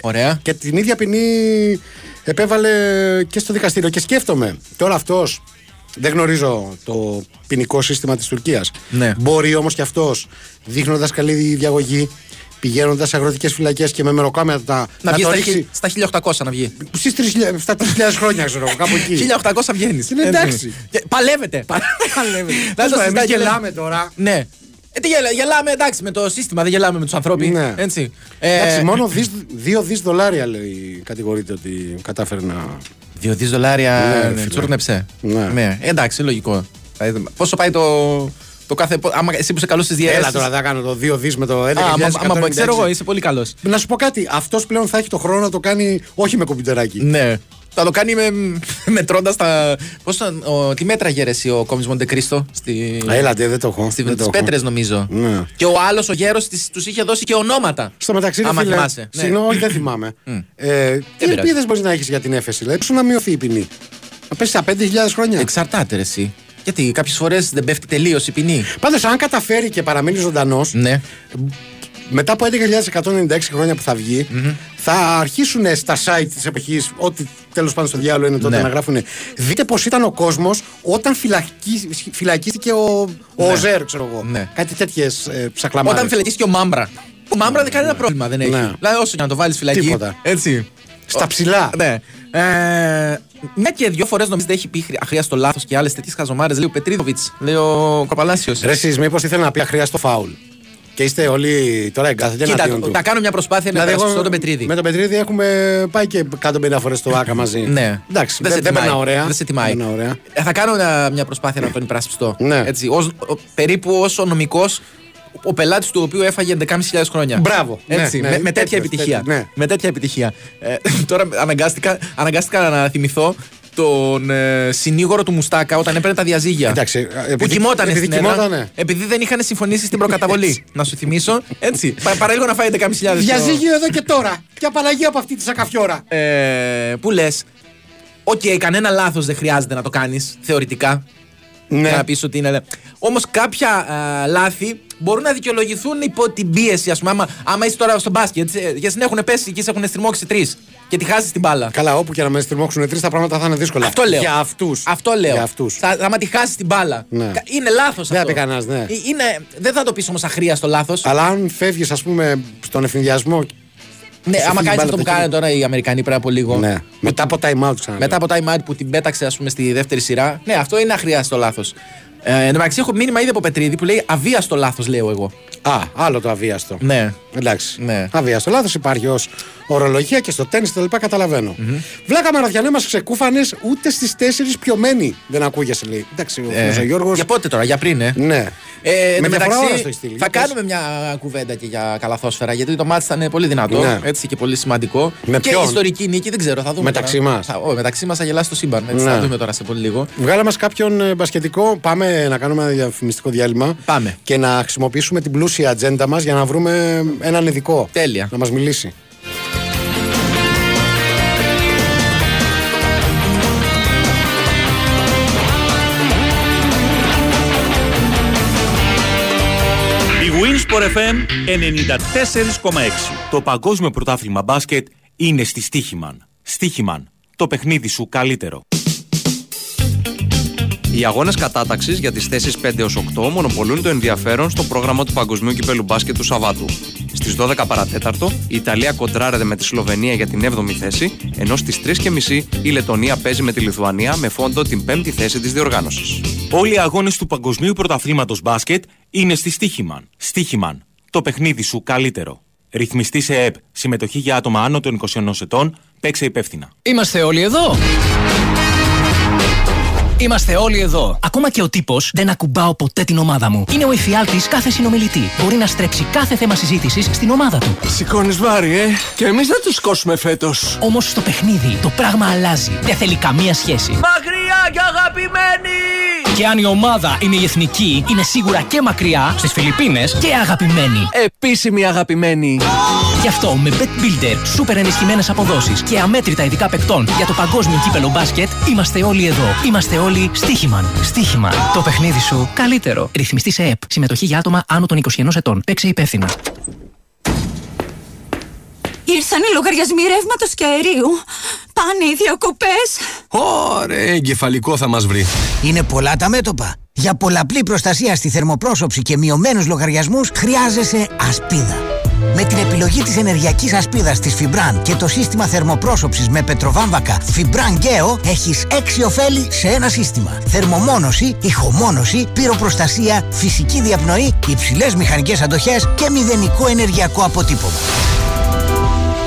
Ωραία. Και την ίδια ποινή επέβαλε και στο δικαστήριο. Και σκέφτομαι, τώρα αυτός δεν γνωρίζω το ποινικό σύστημα της Τουρκίας. Ναι. Μπορεί όμως και αυτός, δείχνοντας καλή διαγωγή, πηγαίνοντας σε αγροτικές φυλακές και με μεροκάμερα να, Να, να βγει το στα, ρίξει. χι- στα 1800 να βγει. Στις 3.000 στα 3.000 χρόνια, ξέρω εγώ, κάπου εκεί. 1800 βγαίνεις. Είναι εντάξει. Παλεύετε. Παλεύει. Να Τέλος το πάντων, εμείς συζητάμε. γελάμε τώρα. Ναι. Ε, τι γελά, γελάμε εντάξει με το σύστημα, δεν γελάμε με τους ανθρώπους. Ναι. Έτσι. Ε, Εντάξει, μόνο δις, δύο δις δολάρια λέει, κατηγορείται ότι κατάφερε να. Δύο δις δολάρια Ναι, ναι, φίλε. τσούρνεψε. Ναι. Ναι. Ε, εντάξει, λογικό. Ε, Πόσο πάει το, το κάθε. Άμα εσύ που είσαι καλός στις διαίρεσει. Έλα τώρα, θα κάνω το δύο δις με το 11.000. Άμα, άμα ξέρω εγώ, είσαι πολύ καλός. Να σου πω κάτι, αυτός πλέον θα έχει το χρόνο να το κάνει όχι με κομπιουτεράκι. Ναι. Θα το κάνει με, μετρώντας τα. Πώς, το- ο, τι μέτρα γέρεση ο κόμις Μοντεκρίστο. Στη, Έλατε, δεν το έχω. Στι δεν το έχω. πέτρες νομίζω. Ναι. Και ο άλλος ο γέρος τους είχε δώσει και ονόματα. Στο μεταξύ, ρε Άμα φίλε, θυμάσαι. Ναι. Συγγνώμη, όχι, δεν θυμάμαι. Μμ. ε, τι πειράζει. ελπίδες μπορείς να έχεις για την έφεση, λέει, όσο να μειωθεί η ποινή; Να πέσεις στα 5.000 χρόνια. Εξαρτάται ρε, εσύ. Γιατί κάποιες φορές δεν πέφτει τελείως η ποινή. Πάντως, αν καταφέρει και παραμείνει ζωντανός, Ναι. Μετά από 11.196 χρόνια που θα βγει, θα αρχίσουν στα site της εποχής, ό,τι τέλος πάντων στο διάλογο είναι τότε Ναι. να γράφουν. Δείτε πώς ήταν ο κόσμος όταν φυλακί, φυλακίστηκε ο, ο Ναι. Οζέρ, ξέρω εγώ. Ναι. Κάτι τέτοιες ε, ψακλαμάρες. Όταν φυλακίσει και ο Μάμπρα. Ο Μάμπρα δεν κανένα πρόβλημα δεν έχει. Ναι. Δηλαδή, όσο και να το βάλεις φυλακή. Τίποτα. Έτσι. Στα ψηλά. Ναι. Ε, μια και δύο φορές νομίζετε έχει πει χρη- αχρίαστο λάθος και άλλες τέτοιες χαζομάρες. Λέει ο Πετρίδοβιτς, λέει ο Καπαλάσιο. Ρε εσείς μήπως ήθελε να πει αχρίαστο φάουλ. Και είστε όλοι τώρα εγκάθετε Κοίτα, εναντίον του. θα κάνω μια προσπάθεια να Δηλαδή, περάσω εγώ τον Πετρίδη. Με τον Πετρίδη έχουμε πάει και 150 φορές στο ΑΚΑ μαζί. Ναι. Εντάξει, Δεν δεν, σε δεν τιμάει. περνά ωραία. Δεν σε τιμάει. περνά ωραία. Ε, θα κάνω μια, μια προσπάθεια να τον υπερασπιστώ. Ναι. Έτσι, ως, ο- περίπου όσο νομικός ο πελάτης του οποίου έφαγε 11.500 χρόνια. Μπράβο. Έτσι, Ναι, με, ναι, με τέτοια τέτοιος, επιτυχία. τέτοιος, ναι. Με τέτοια επιτυχία. Ε, τώρα αναγκάστηκα, αναγκάστηκα να θυμηθώ τον ε, συνήγορο του Μουστάκα όταν έπαιρνε τα διαζύγια. Εντάξει, ε, που επειδή- κοιμόταν επειδή στην έδρα, κοιμότανε. επειδή δεν είχαν συμφωνήσει στην προκαταβολή. να σου θυμίσω. Έτσι. Πα, παραλίγο να φάει 11.500. στο- Διαζύγιο εδώ και τώρα. Και απαλλαγή από αυτή τη σακαφιόρα. Ε, που λες, Οκ, κανένα λάθος δεν χρειάζεται να το κάνεις θεωρητικά. Ναι. Για να πεις ότι είναι. Όμως κάποια α, λάθη μπορούν να δικαιολογηθούν υπό την πίεση. Α πούμε, άμα, άμα είσαι τώρα στο μπάσκετ, ε, για να έχουν πέσει και σε έχουν στριμώξει τρεις και τη χάσεις την μπάλα. Καλά, όπου και να με στριμώξουν τρεις, τα πράγματα θα είναι δύσκολα. Αυτό λέω. Για αυτούς. Αυτό λέω. Για αυτούς. Θα, άμα τη χάσεις την μπάλα. Ναι. Κα- Είναι λάθος αυτό. Δεν θα πει κανένας, ναι. Ε, Είναι, δεν θα το πεις όμως αχρίαστο λάθος. Αλλά αν φεύγεις, ας πούμε, στον εφηνδιασμό. Ναι, σου άμα φύγει κάνεις μπάλα αυτό που από εκεί. κάνουν τώρα οι Αμερικανοί πριν από λίγο. Ναι. Μετά από time out ξανά. Μετά από time out που την πέταξε, ας πούμε, στη δεύτερη σειρά. Ναι, αυτό είναι αχρίαστο λάθος. Ε, εν τω μεταξύ, έχω μήνυμα ήδη από Πετρίδη που λέει αβίαστο λάθος, λέω εγώ. Α, άλλο το αβίαστο. Ναι. Εντάξει. Ναι. Αβίαστο λάθος υπάρχει ως ορολογία και στο τέννη κτλ. Καταλαβαίνω. Βλάκα μαραδιανέ μας ξεκούφανες ούτε στις 4 πιωμένοι δεν ακούγεσαι, λέει. Εντάξει, ο Ε, ε, Γιώργος. Για πότε τώρα, για πριν, ε; Ναι. Ε, εν Με τω διαφορά μεταξύ, ώρας το έχει στείλει. Θα Για πες. κάνουμε μια κουβέντα και για καλαθόσφαιρα γιατί το μάτι ήταν πολύ δυνατό Ναι. έτσι, και πολύ σημαντικό. Με και ποιον; ιστορική νίκη, δεν ξέρω, θα δούμε. Μεταξύ τώρα. μας. Θα, όχι, μεταξύ μας θα γελάσει το σύμπαν. Έτσι, Ναι. Θα δούμε τώρα σε πολύ λίγο. Βγάλε μας κάποιον ε, μπασκετικό. Πάμε να κάνουμε ένα διαφημιστικό διάλειμμα. Πάμε. Και να χρησιμοποιήσουμε την πλούσια ατζέντα μας για να βρούμε έναν ειδικό. Τέλεια. Να μας μιλήσει. Η Winsport FM 94,6. Το παγκόσμιο πρωτάθλημα μπάσκετ είναι στη Στίχημαν. Στίχημαν. το παιχνίδι σου καλύτερο. Οι αγώνες κατάταξης για τις θέσεις 5 έως 8 μονοπολούν το ενδιαφέρον στο πρόγραμμα του Παγκοσμίου Κυπέλου Μπάσκετ του Σαββάτου. Στις 12 παρατέταρτο, η Ιταλία κοντράρεται με τη Σλοβενία για την 7η θέση, ενώ στις 3.30 η Λετωνία παίζει με τη Λιθουανία με φόντο την 5η θέση της διοργάνωσης. Όλοι οι αγώνες του Παγκοσμίου Πρωταθλήματος Μπάσκετ είναι στη Στίχημαν. Στίχημαν. Το παιχνίδι σου καλύτερο. Ρυθμιστή σε ΕΠ. Συμμετοχή για άτομα άνω των 21 ετών. Παίξε υπεύθυνα. Είμαστε όλοι εδώ. Είμαστε όλοι εδώ. Ακόμα και ο τύπος δεν ακουμπάω ποτέ την ομάδα μου. Είναι ο εφιάλτης κάθε συνομιλητή. Μπορεί να στρέψει κάθε θέμα συζήτησης στην ομάδα του. Σηκώνεις βάρη, ε! Και εμείς δεν τους σκόσουμε φέτος. Όμως στο παιχνίδι το πράγμα αλλάζει. Δεν θέλει καμία σχέση. Μακριά και αγαπημένη! Και αν η ομάδα είναι η εθνική, είναι σίγουρα και μακριά, στις Φιλιππίνες και αγαπημένη. Επίσημη αγαπημένη. Γι' αυτό με Bet Builder, σούπερ ενισχυμένες αποδόσεις και αμέτρητα ειδικά παικτών για το παγκόσμιο κύπελο μπάσκετ, είμαστε όλοι εδώ. Είμαστε όλοι Στίχημαν. Στίχημαν. Το παιχνίδι σου καλύτερο. Ρυθμιστή σε ΕΠ. Συμμετοχή για άτομα άνω των 21 ετών. Παίξε υπεύθυνα. Ήρθαν οι λογαριασμοί ρεύματος και αερίου. Πάνε οι διακοπές. Ωραία, εγκεφαλικό θα μας βρει. Είναι πολλά τα μέτωπα. Για πολλαπλή προστασία στη θερμοπρόσωψη και μειωμένους λογαριασμούς χρειάζεσαι ασπίδα. Με την επιλογή της ενεργειακής ασπίδας της Fibran και το σύστημα θερμοπρόσωψης με πετροβάμβακα Fibran Geo έχεις έξι ωφέλη σε ένα σύστημα. Θερμομόνωση, ηχομόνωση, πυροπροστασία, φυσική διαπνοή, υψηλές μηχανικές αντοχές και μηδενικό ενεργειακό αποτύπωμα.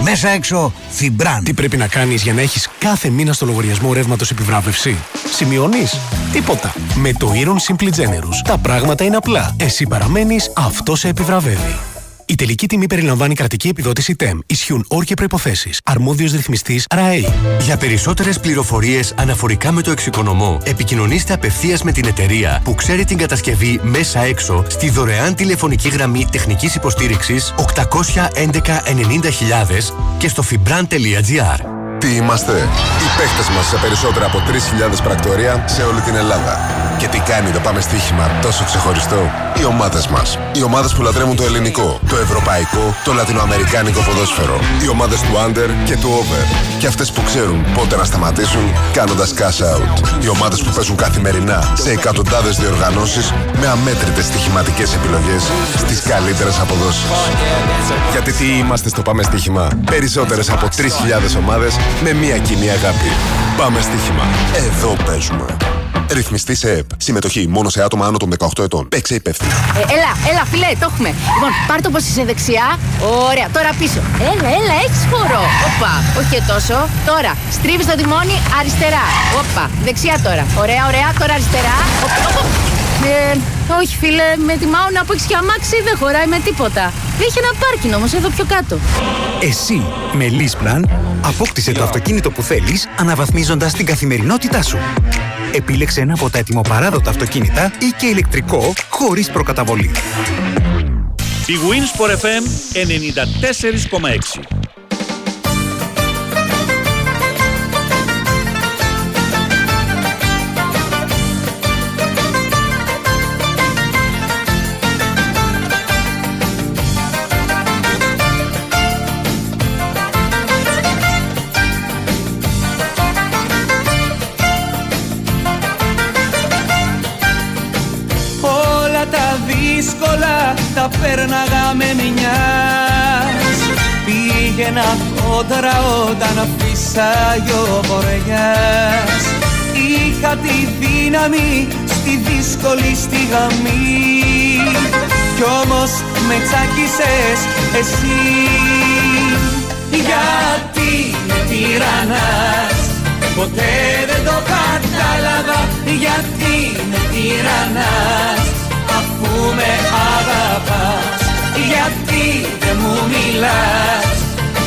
Μέσα έξω, Fibran. Τι πρέπει να κάνεις για να έχεις κάθε μήνα στο λογαριασμό ρεύματος επιβράβευση; Σημειώνεις; Τίποτα. Με το Iron Simply Generous τα πράγματα είναι απλά. Εσύ παραμένεις, αυτό σε επιβραβεύει. Η τελική τιμή περιλαμβάνει κρατική επιδότηση TEM. Ισχύουν όροι και προποθέσει. Αρμόδιος ρυθμιστής RAE. Για περισσότερες πληροφορίες αναφορικά με το εξοικονομώ, επικοινωνήστε απευθείας με την εταιρεία που ξέρει την κατασκευή μέσα έξω στη δωρεάν τηλεφωνική γραμμή τεχνικής υποστήριξης 811 90.000 και στο fibran.gr. Τι είμαστε, οι παίχτες μας σε περισσότερα από 3.000 πρακτορία σε όλη την Ελλάδα. Και τι κάνει το πάμε στοίχημα τόσο ξεχωριστό; Οι ομάδες μας. Οι ομάδες που λατρεύουν το ελληνικό, το ευρωπαϊκό, το λατινοαμερικάνικο ποδόσφαιρο. Οι ομάδες του under και του over. Και αυτές που ξέρουν πότε να σταματήσουν κάνοντας cash out. Οι ομάδες που παίζουν καθημερινά σε εκατοντάδες διοργανώσεις με αμέτρητες στοιχηματικές επιλογές στις καλύτερες αποδόσεις. Γιατί τι είμαστε στο πάμε στοίχημα; Περισσότερες από 3.000 ομάδες με μία κοινή αγάπη. Πάμε στοίχημα. Εδώ παίζουμε. Ρυθμιστή σε ΕΠ. Συμμετοχή μόνο σε άτομα άνω των 18 ετών. Παίξε υπεύθυνα. Ε, έλα, έλα, φιλέ, το έχουμε. Λοιπόν, πάρ το πως είσαι δεξιά. Ωραία, τώρα πίσω. Έλα, έλα, έχεις χώρο. Όπα, όχι και τόσο. Τώρα, στρίβεις το τιμόνι αριστερά. Όπα, δεξιά τώρα. Ωραία, ωραία, τώρα αριστερά. Όπα, όπα. Ε, όχι φίλε, με τιμάω να πω έχεις και αμάξι δεν χωράει με τίποτα. Έχει ένα πάρκινγκ όμως εδώ πιο κάτω. Εσύ, με Leaseplan, απόκτησε το αυτοκίνητο που θέλεις, αναβαθμίζοντας την καθημερινότητά σου. Επίλεξε ένα από τα ετοιμοπαράδοτα αυτοκίνητα ή και ηλεκτρικό, χωρίς προκαταβολή. Η Winsport FM 94,6 τα πέρναγα με μιας Πήγαινα κόντρα όταν φύσαγε ο βοριάς Είχα τη δύναμη στη δύσκολη στιγμή Κι όμως με τσάκισες εσύ. Γιατί με τυραννάς; Ποτέ δεν το κατάλαβα. Γιατί με τυραννάς; Αφού με αγαπάς. Γιατί δεν μου μιλάς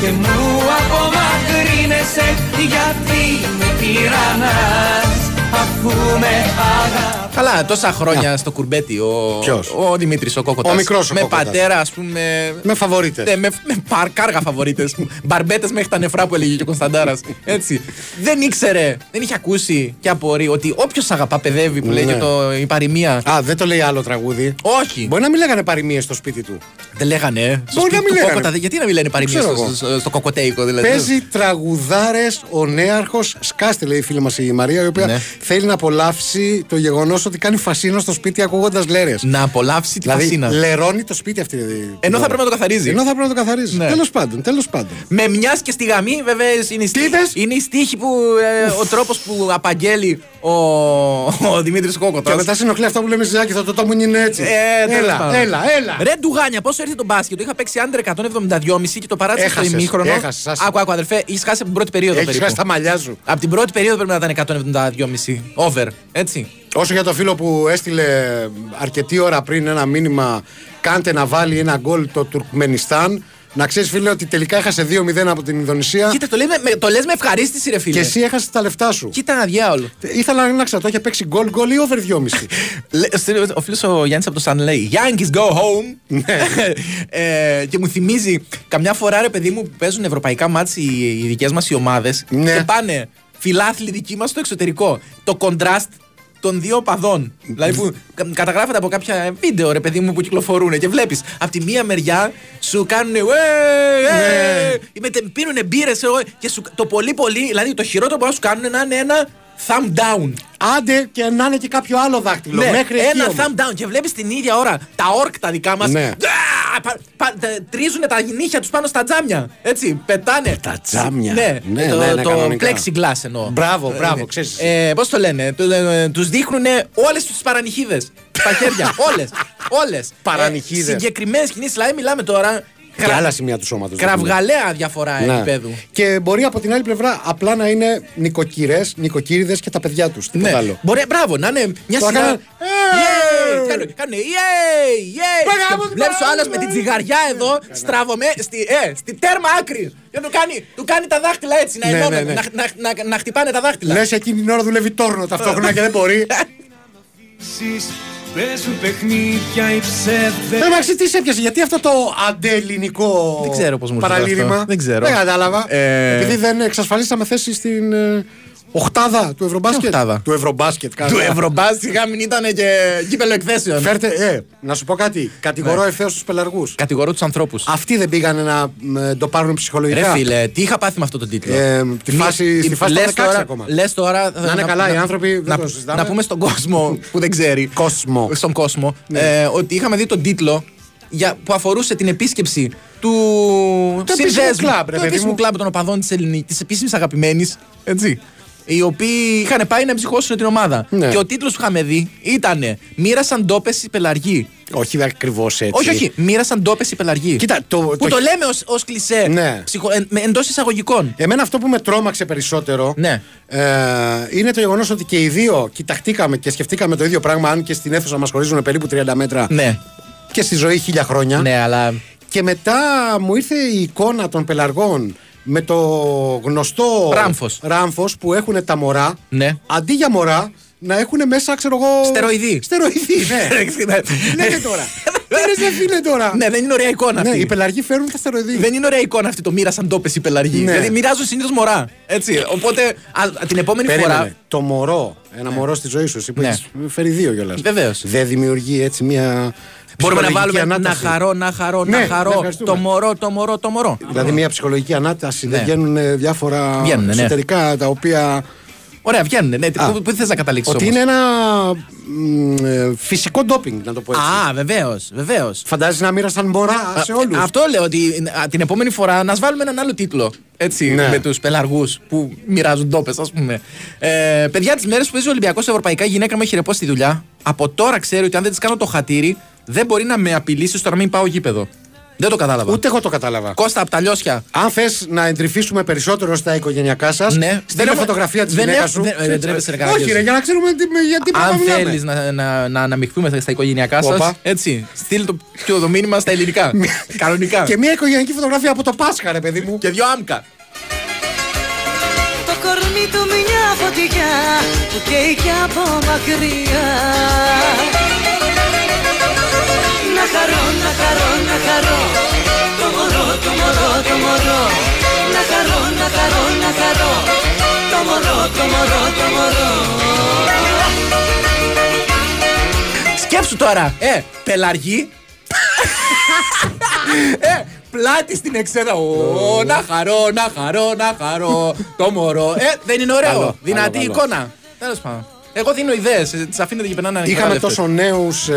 Και μου απομακρύνεσαι. Γιατί με τυραννάς Αφού με αγαπάς Καλά, τόσα χρόνια στο κουρμπέτι ο, Ποιος; ο Δημήτρης ο Κόκοτας. Ο μικρός ο Με Κόκοτας. πατέρα, ας πούμε. Με φαβορίτες. Ναι, με, με παρ, κάργα φαβορίτες. Μπαρμπέτες μέχρι τα νεφρά που έλεγε και ο Κωνσταντάρας. Έτσι. Δεν ήξερε, δεν είχε ακούσει και απορεί ότι όποιος αγαπά παιδεύει που λέει Ναι. και το, η παροιμία. Α, δεν το λέει άλλο τραγούδι. Όχι. Μπορεί να μην λέγανε παροιμίες στο σπίτι του. Δεν λέγανε. ε, Στο Μπορεί να σπίτι μην του λέγανε. Κόκοτα, γιατί να μην λένε παροιμίες Ξέρω στο, εγώ. στο, στο κοκοτέικο δηλαδή. Παίζει τραγουδάρες ο νέαρχος Σκάστη, λέει η φίλη μας η Μαρία, η οποία Ναι. θέλει να απολαύσει το γεγονός ότι κάνει φασίνα στο σπίτι ακούγοντας λέρες. Να απολαύσει τη Δηλαδή, φασίνα. λερώνει το σπίτι αυτή. Ενώ θα πρέπει να το καθαρίζει. Ενώ θα πρέπει να το καθαρίζει. Ναι. Τέλος πάντων, τέλος πάντων. Με μιας και στη γαμή, βέβαια, είναι η στίχη, είναι η στίχη που. ε, ο τρόπος που απαγγέλει ο, ο Δημήτρης Κόκοτας. Και μετά συνοχλεί αυτό που λέμε Ζιάκη, θα το τόμουν είναι έτσι. Ε, τέλος έλα, πάντων. έλα, έλα. Ρε Ντουγάνια, πόσο έρθει το μπάσκετ; Το είχα παίξει άντρε 172,5 και το παράτησα στο Έχασες, ημίχρονο. έχασες, άσε. Άκου, άκου, αδερφέ, έχει χάσει από την πρώτη περίοδο Έχεις περίπου. χάσει τα μαλλιά σου. Από την πρώτη περίοδο πρέπει να ήταν 172,5. Over. Έτσι. Όσο για το φίλο που έστειλε αρκετή ώρα πριν ένα μήνυμα, κάντε να βάλει ένα γκολ το Τουρκμενιστάν. Να ξέρεις, φίλε, ότι τελικά έχασε 2-0 από την Ινδονησία. Κοίτα, το, λέμε, με- το λες με ευχαρίστηση, ρε φίλε. Και εσύ έχασες τα λεφτά σου. Κοίτα ένα διάολο. Ήθελα να ξέρω, το είχε παίξει γκολ γκολ ή over 2,5. Λε- στείλε- Ο φίλος ο Γιάννης από το Σαν λέει Yankees go home. ε, και μου θυμίζει καμιά φορά ρε παιδί μου που παίζουν ευρωπαϊκά μάτς οι, οι δικές μας οι ομάδες Ναι. και πάνε φιλάθλοι δικοί μας στο εξωτερικό. Το contrast των δύο παδών. δηλαδή που κα- καταγράφεται από κάποια βίντεο ρε παιδί μου που κυκλοφορούν και βλέπεις από τη μία μεριά σου κάνουν. Ναι. Πίνουν μπύρες και σου, το πολύ πολύ, δηλαδή το χειρότερο που να σου κάνουν να είναι ένα thumb down. Άντε και να είναι και κάποιο άλλο δάχτυλο. Ναι, Μέχρι εκεί ένα όμως. thumb down και βλέπεις την ίδια ώρα τα όρκ τα δικά μας. Ναι. Τρίζουν τα νύχια τους πάνω στα τζάμια. Έτσι, πετάνε. Τα τζάμια. Ναι, Ναι, το, ναι, ναι, το κανονικά. plexiglass εννοώ. Μπράβο, μπράβο, ξέρεις. Ε, Πώς το λένε, τους δείχνουν όλες τις παρανυχίδες στα χέρια. Όλες. Όλες. Παρανυχίδες. Ε, Συγκεκριμένες κινήσεις. Δηλαδή, μιλάμε τώρα. Και άλλα σημεία του σώματος. Κραυγαλαία διαφορά Ναι. επίπεδου. Και μπορεί από την άλλη πλευρά απλά να είναι νοικοκυρές, νοικοκύριδες και τα παιδιά τους. Τίποτα Ναι. άλλο. Μπορεί, μπράβο, να είναι μια Τώρα σειρά. κάνανε, Yay! Κάνουν- Κάνουν yay, yay! Μπράβο, Και Βλέπεις ο μπράβο, άλλος με την τσιγαριά εδώ στραβωμέ στη, ε, στη τέρμα άκρη. Και του κάνει, του κάνει τα δάχτυλα έτσι, να Ναι, ενώνουν, ναι, ναι. να, να, να, να χτυπάνε τα δάχτυλα. Λες εκείνη την ώρα δουλεύει τόρνο ταυτόχρονα και δεν μπορεί. Παίζουν παιχνίδια οι ψεύδες Ε, Μαξί, τι σε έπιασε, γιατί αυτό το αντεελληνικό Δεν ξέρω πώς μου ήρθε παραλήρημα; αυτό. Δεν ξέρω. Δεν κατάλαβα. Ε, Επειδή δεν εξασφαλίσαμε θέση στην ε, οχτάδα του Ευρωμπάσκετ. οχτάδα; Του Ευρωμπάσκετ, Του καλά. Ευρωμπάς σιγά μην ήταν και κύπελο εκθέσεων. Φέρτε, ε, να σου πω κάτι. Κατηγορώ Ναι. ευθέως τους πελαργούς. Κατηγορώ τους ανθρώπους. Αυτοί δεν πήγανε να μ, το πάρουν ψυχολογικά. Ρε φίλε, τι είχα πάθει με αυτό το τίτλο; Ε, τη φάση- Μη- στη φάση λες των 16 τώρα, ακόμα. Λες τώρα. Να είναι καλά οι άνθρωποι, δεν να, το συζητάμε. να πούμε στον κόσμο που δεν ξέρει. Κόσμο. Στον κόσμο. Ναι. ε, ότι είχαμε δει τον τίτλο για, που αφορούσε την επίσκεψη του Το επίσημο συνδέσμου, κλαμπ, ρε του παιδί επίσημου μου. κλαμπ των οπαδών της, Ελληνι... της επίσημης αγαπημένης, έτσι, οι οποίοι είχαν πάει να εμψυχώσουν την ομάδα. Ναι. Και ο τίτλος που είχαμε δει ήταν «Μοίρασαν ντόπες οι πελαργοί». Όχι ακριβώς έτσι. Όχι, όχι. Μοίρασαν ντόπες οι πελαργοί. Κοίτα, το, που το, λέμε ως, ως κλισέ. Ναι. Ψυχο, εν, με- εντός εισαγωγικών. Εμένα αυτό που με τρόμαξε περισσότερο Ναι. ε, είναι το γεγονός ότι και οι δύο κοιταχτήκαμε και σκεφτήκαμε το ίδιο πράγμα, αν και στην αίθουσα μας χωρίζουν περίπου 30 μέτρα Ναι. και στη ζωή χίλια χρόνια. Ναι, αλλά. Και μετά μου ήρθε η εικόνα των πελαργών με το γνωστό Ράμφος. ράμφος που έχουν τα μωρά. Ναι. Αντί για μωρά να έχουν μέσα, ξέρω εγώ. Στεροειδή. Στεροειδή, ναι. Λέτε τώρα. Δεν είναι φίλε τώρα. Ναι, δεν είναι ωραία εικόνα Ναι, αυτή. οι πελαργοί φέρουν τα στεροειδή. Δεν είναι ωραία εικόνα αυτή το μοίρασαν τόπες οι πελαργοί. Ναι. Δηλαδή μοιράζουν συνήθως μωρά. Έτσι. Οπότε α, την επόμενη Περίμενε. φορά. Το μωρό, ένα μωρό στη ζωή σου, εσύ που Ναι. έχεις φέρει δύο κιόλας. Βεβαίως. Δεν δημιουργεί έτσι μια. Μπορούμε να ψυχολογική βάλουμε ανάταση. να χαρώ, να χαρώ, Ναι, να ναι, χαρώ. ευχαριστούμε. το μωρό, το μωρό, το μωρό. Δηλαδή μια ψυχολογική ανάταση. Δεν Ναι. βγαίνουν ε, διάφορα Βγαίνουνε, ναι. εσωτερικά τα οποία. Ωραία, βγαίνουν. Ναι. Α. Πού, πού θες να καταλήξεις Ότι είναι ένα μ, ε, φυσικό ντόπινγκ, να το πω έτσι. Α, βεβαίως, βεβαίως. Φαντάζεσαι να μοίρασαν μωρά σε όλους. Αυτό λέω ότι α, την επόμενη φορά να βάλουμε έναν άλλο τίτλο. Έτσι, Ναι. με τους πελαργούς που μοιράζουν τόπε, ας πούμε. Ε, παιδιά, τις μέρες που παίζει ο Ολυμπιακός Ευρωπαϊκά, η γυναίκα μου έχει ρεπό στη δουλειά. Από τώρα ξέρει ότι αν δεν της κάνω το χατήρι, δεν μπορεί να με απειλήσει στο να μην πάω γήπεδο. Δεν το κατάλαβα. Ούτε εγώ το κατάλαβα. Κώστα από τα λιώσια. Αν θες να εντρυφήσουμε περισσότερο στα οικογενειακά σας, Ναι. στείλε Δεν έχω- φωτογραφία της δεν γυναίκα έχω- σου. δεν- δεν τρέπεσαι, ρε, κανένα Όχι, γιος. ρε, για να ξέρουμε τι, με- γιατί Αν πράγμα μιλάμε. θέλεις να, να, να αναμειχθούμε στα οικογενειακά σας, Όπα. έτσι. Στείλ το, πιο το μήνυμα στα ελληνικά. Κανονικά. Και μια οικογενειακή φωτογραφία από το Πάσχα, ρε παιδί μου. Και δυο άμκα. Το κορμί ψωμί του μια φωτιά που καίει κι από μακριά Να χαρώ, να χαρώ, να χαρώ Το μωρό, το μωρό, το μωρό Να χαρώ, να χαρώ, να χαρώ Το μωρό, το μωρό, το μωρό Σκέψου τώρα, ε, πελαργή. ε, πλάτη στην εξέδρα. Ω, να χαρώ, να χαρώ, να χαρώ. Το μωρό. Ε, δεν είναι ωραίο. Καλό, Δυνατή καλό, καλό. εικόνα. Τέλος πάντων. Εγώ δίνω ιδέες. Τις αφήνετε και περνάνε Είχαμε ανοιχτά τόσο νέους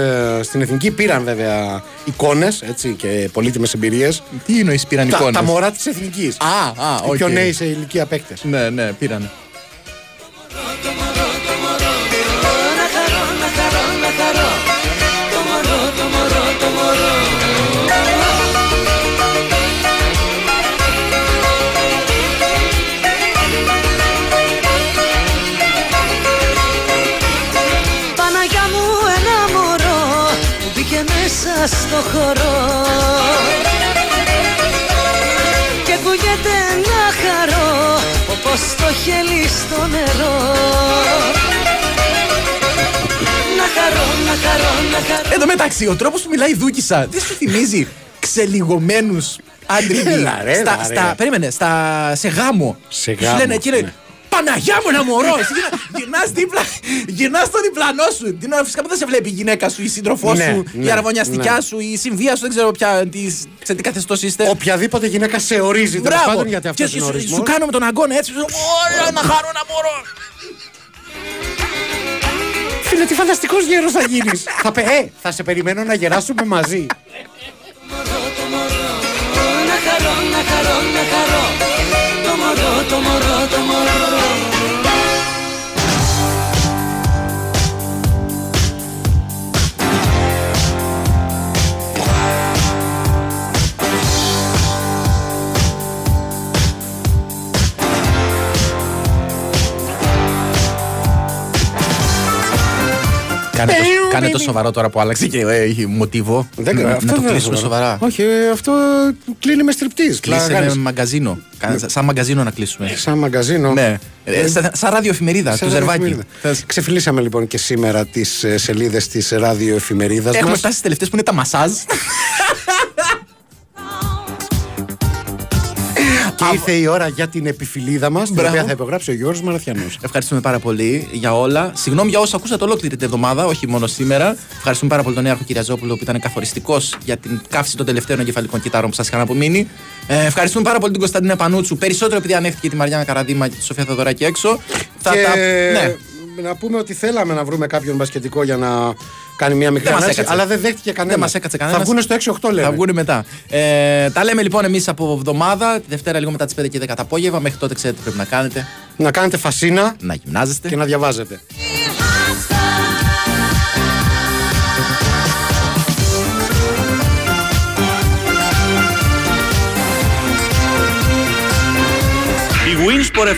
στην εθνική, πήραν βέβαια εικόνες και πολύτιμες εμπειρίες. Τι εννοείς πήραν τα, εικόνες; Τα μωρά της εθνικής. Α, α, Οι πιο οκ. νέοι σε ηλικία παίκτες. Ναι, ναι, πήραν. Το χέλι στο νερό Να χαρώ, να χαρώ, να χαρώ Εν τω μεταξύ, ο τρόπος που μιλάει η Δούκησα δεν σου θυμίζει ξελιγωμένους άντριγοι. Έλα, ρε, στα, έλα, ρε. στα, περίμενε, στα, σε γάμο. Σε Σου γάμο, λένε, κύριε, ναι. Παναγιά μου ένα μωρό! Εσύ γυρνά- γυρνάς δίπλα, γυρνάς στο διπλανό σου. Την ώρα φυσικά που δεν σε βλέπει η γυναίκα σου, η σύντροφό Ναι, σου, η ναι, αραβωνιαστικιά ναι. σου, η συμβία σου, δεν ξέρω πια τι, σε τι καθεστώς είστε. Οποιαδήποτε γυναίκα σε ορίζει τέλος Μπράβο. πάντων γιατί αυτός Και είναι ο σου, ορισμός. σου κάνω με τον αγκώνα έτσι. σου, Ωραία, να χαρώ ένα μωρό. Φίλε, τι φανταστικός γέρος θα γίνεις. θα, πε- ε, θα σε περιμένω να γεράσουμε μαζί. Να χαρώ, να χαρώ, να χαρώ Το μωρό, το μωρό, το μωρό Κάνε το, κάνε το σοβαρό τώρα που άλλαξε και ε, έχει μοτίβο. Δεν να, ξέρω, να αυτό το δεν είναι κλείσουμε σοβαρά. Όχι, ε, αυτό κλείνει με στριπτή. Κλείσε με μαγκαζίνο. Κάνε- Σαν μαγκαζίνο να κλείσουμε. Σαν μαγκαζίνο. Ναι. Ε, σαν- Σαν ραδιοεφημερίδα του Σαν Ζερβάκη. ραδιοεφημερίδα. Ξεφυλίσαμε λοιπόν και σήμερα τις σελίδες της ραδιοεφημερίδα Έχουμε μας. φτάσει στις τελευταίες που είναι τα μασάζ. Και ήρθε η ώρα για την επιφυλίδα μας, την Μπράβο. οποία θα υπογράψει ο Γιώργος Μαραθιανός. Ευχαριστούμε πάρα πολύ για όλα. Συγγνώμη για όσα ακούσατε ολόκληρη την εβδομάδα, όχι μόνο σήμερα. Ευχαριστούμε πάρα πολύ τον Νέαρχο Κυριαζόπουλο που ήταν καθοριστικός για την καύση των τελευταίων εγκεφαλικών κυτάρων που σας είχαν απομείνει. Ε, ευχαριστούμε πάρα πολύ την Κωνσταντίνα Πανούτσου, περισσότερο επειδή ανέχθηκε τη Μαριάννα Καραδίμα και τη Σοφία Θεοδωράκη έξω. Θα και τα- ναι. να πούμε ότι θέλαμε να βρούμε κάποιον μπασκετικό για να κάνει μια μικρή δεν αλλά δεν δέχτηκε κανένα. Δεν μας έκατσε κανένας. Θα βγουν στο 6-8 λέμε. Θα βγουν μετά. Ε, τα λέμε λοιπόν εμείς από εβδομάδα, τη Δευτέρα λίγο μετά τις 5 και 10 το απόγευμα. Μέχρι τότε ξέρετε τι πρέπει να κάνετε. Να κάνετε φασίνα. Να γυμνάζεστε. Και να διαβάζετε. Winsport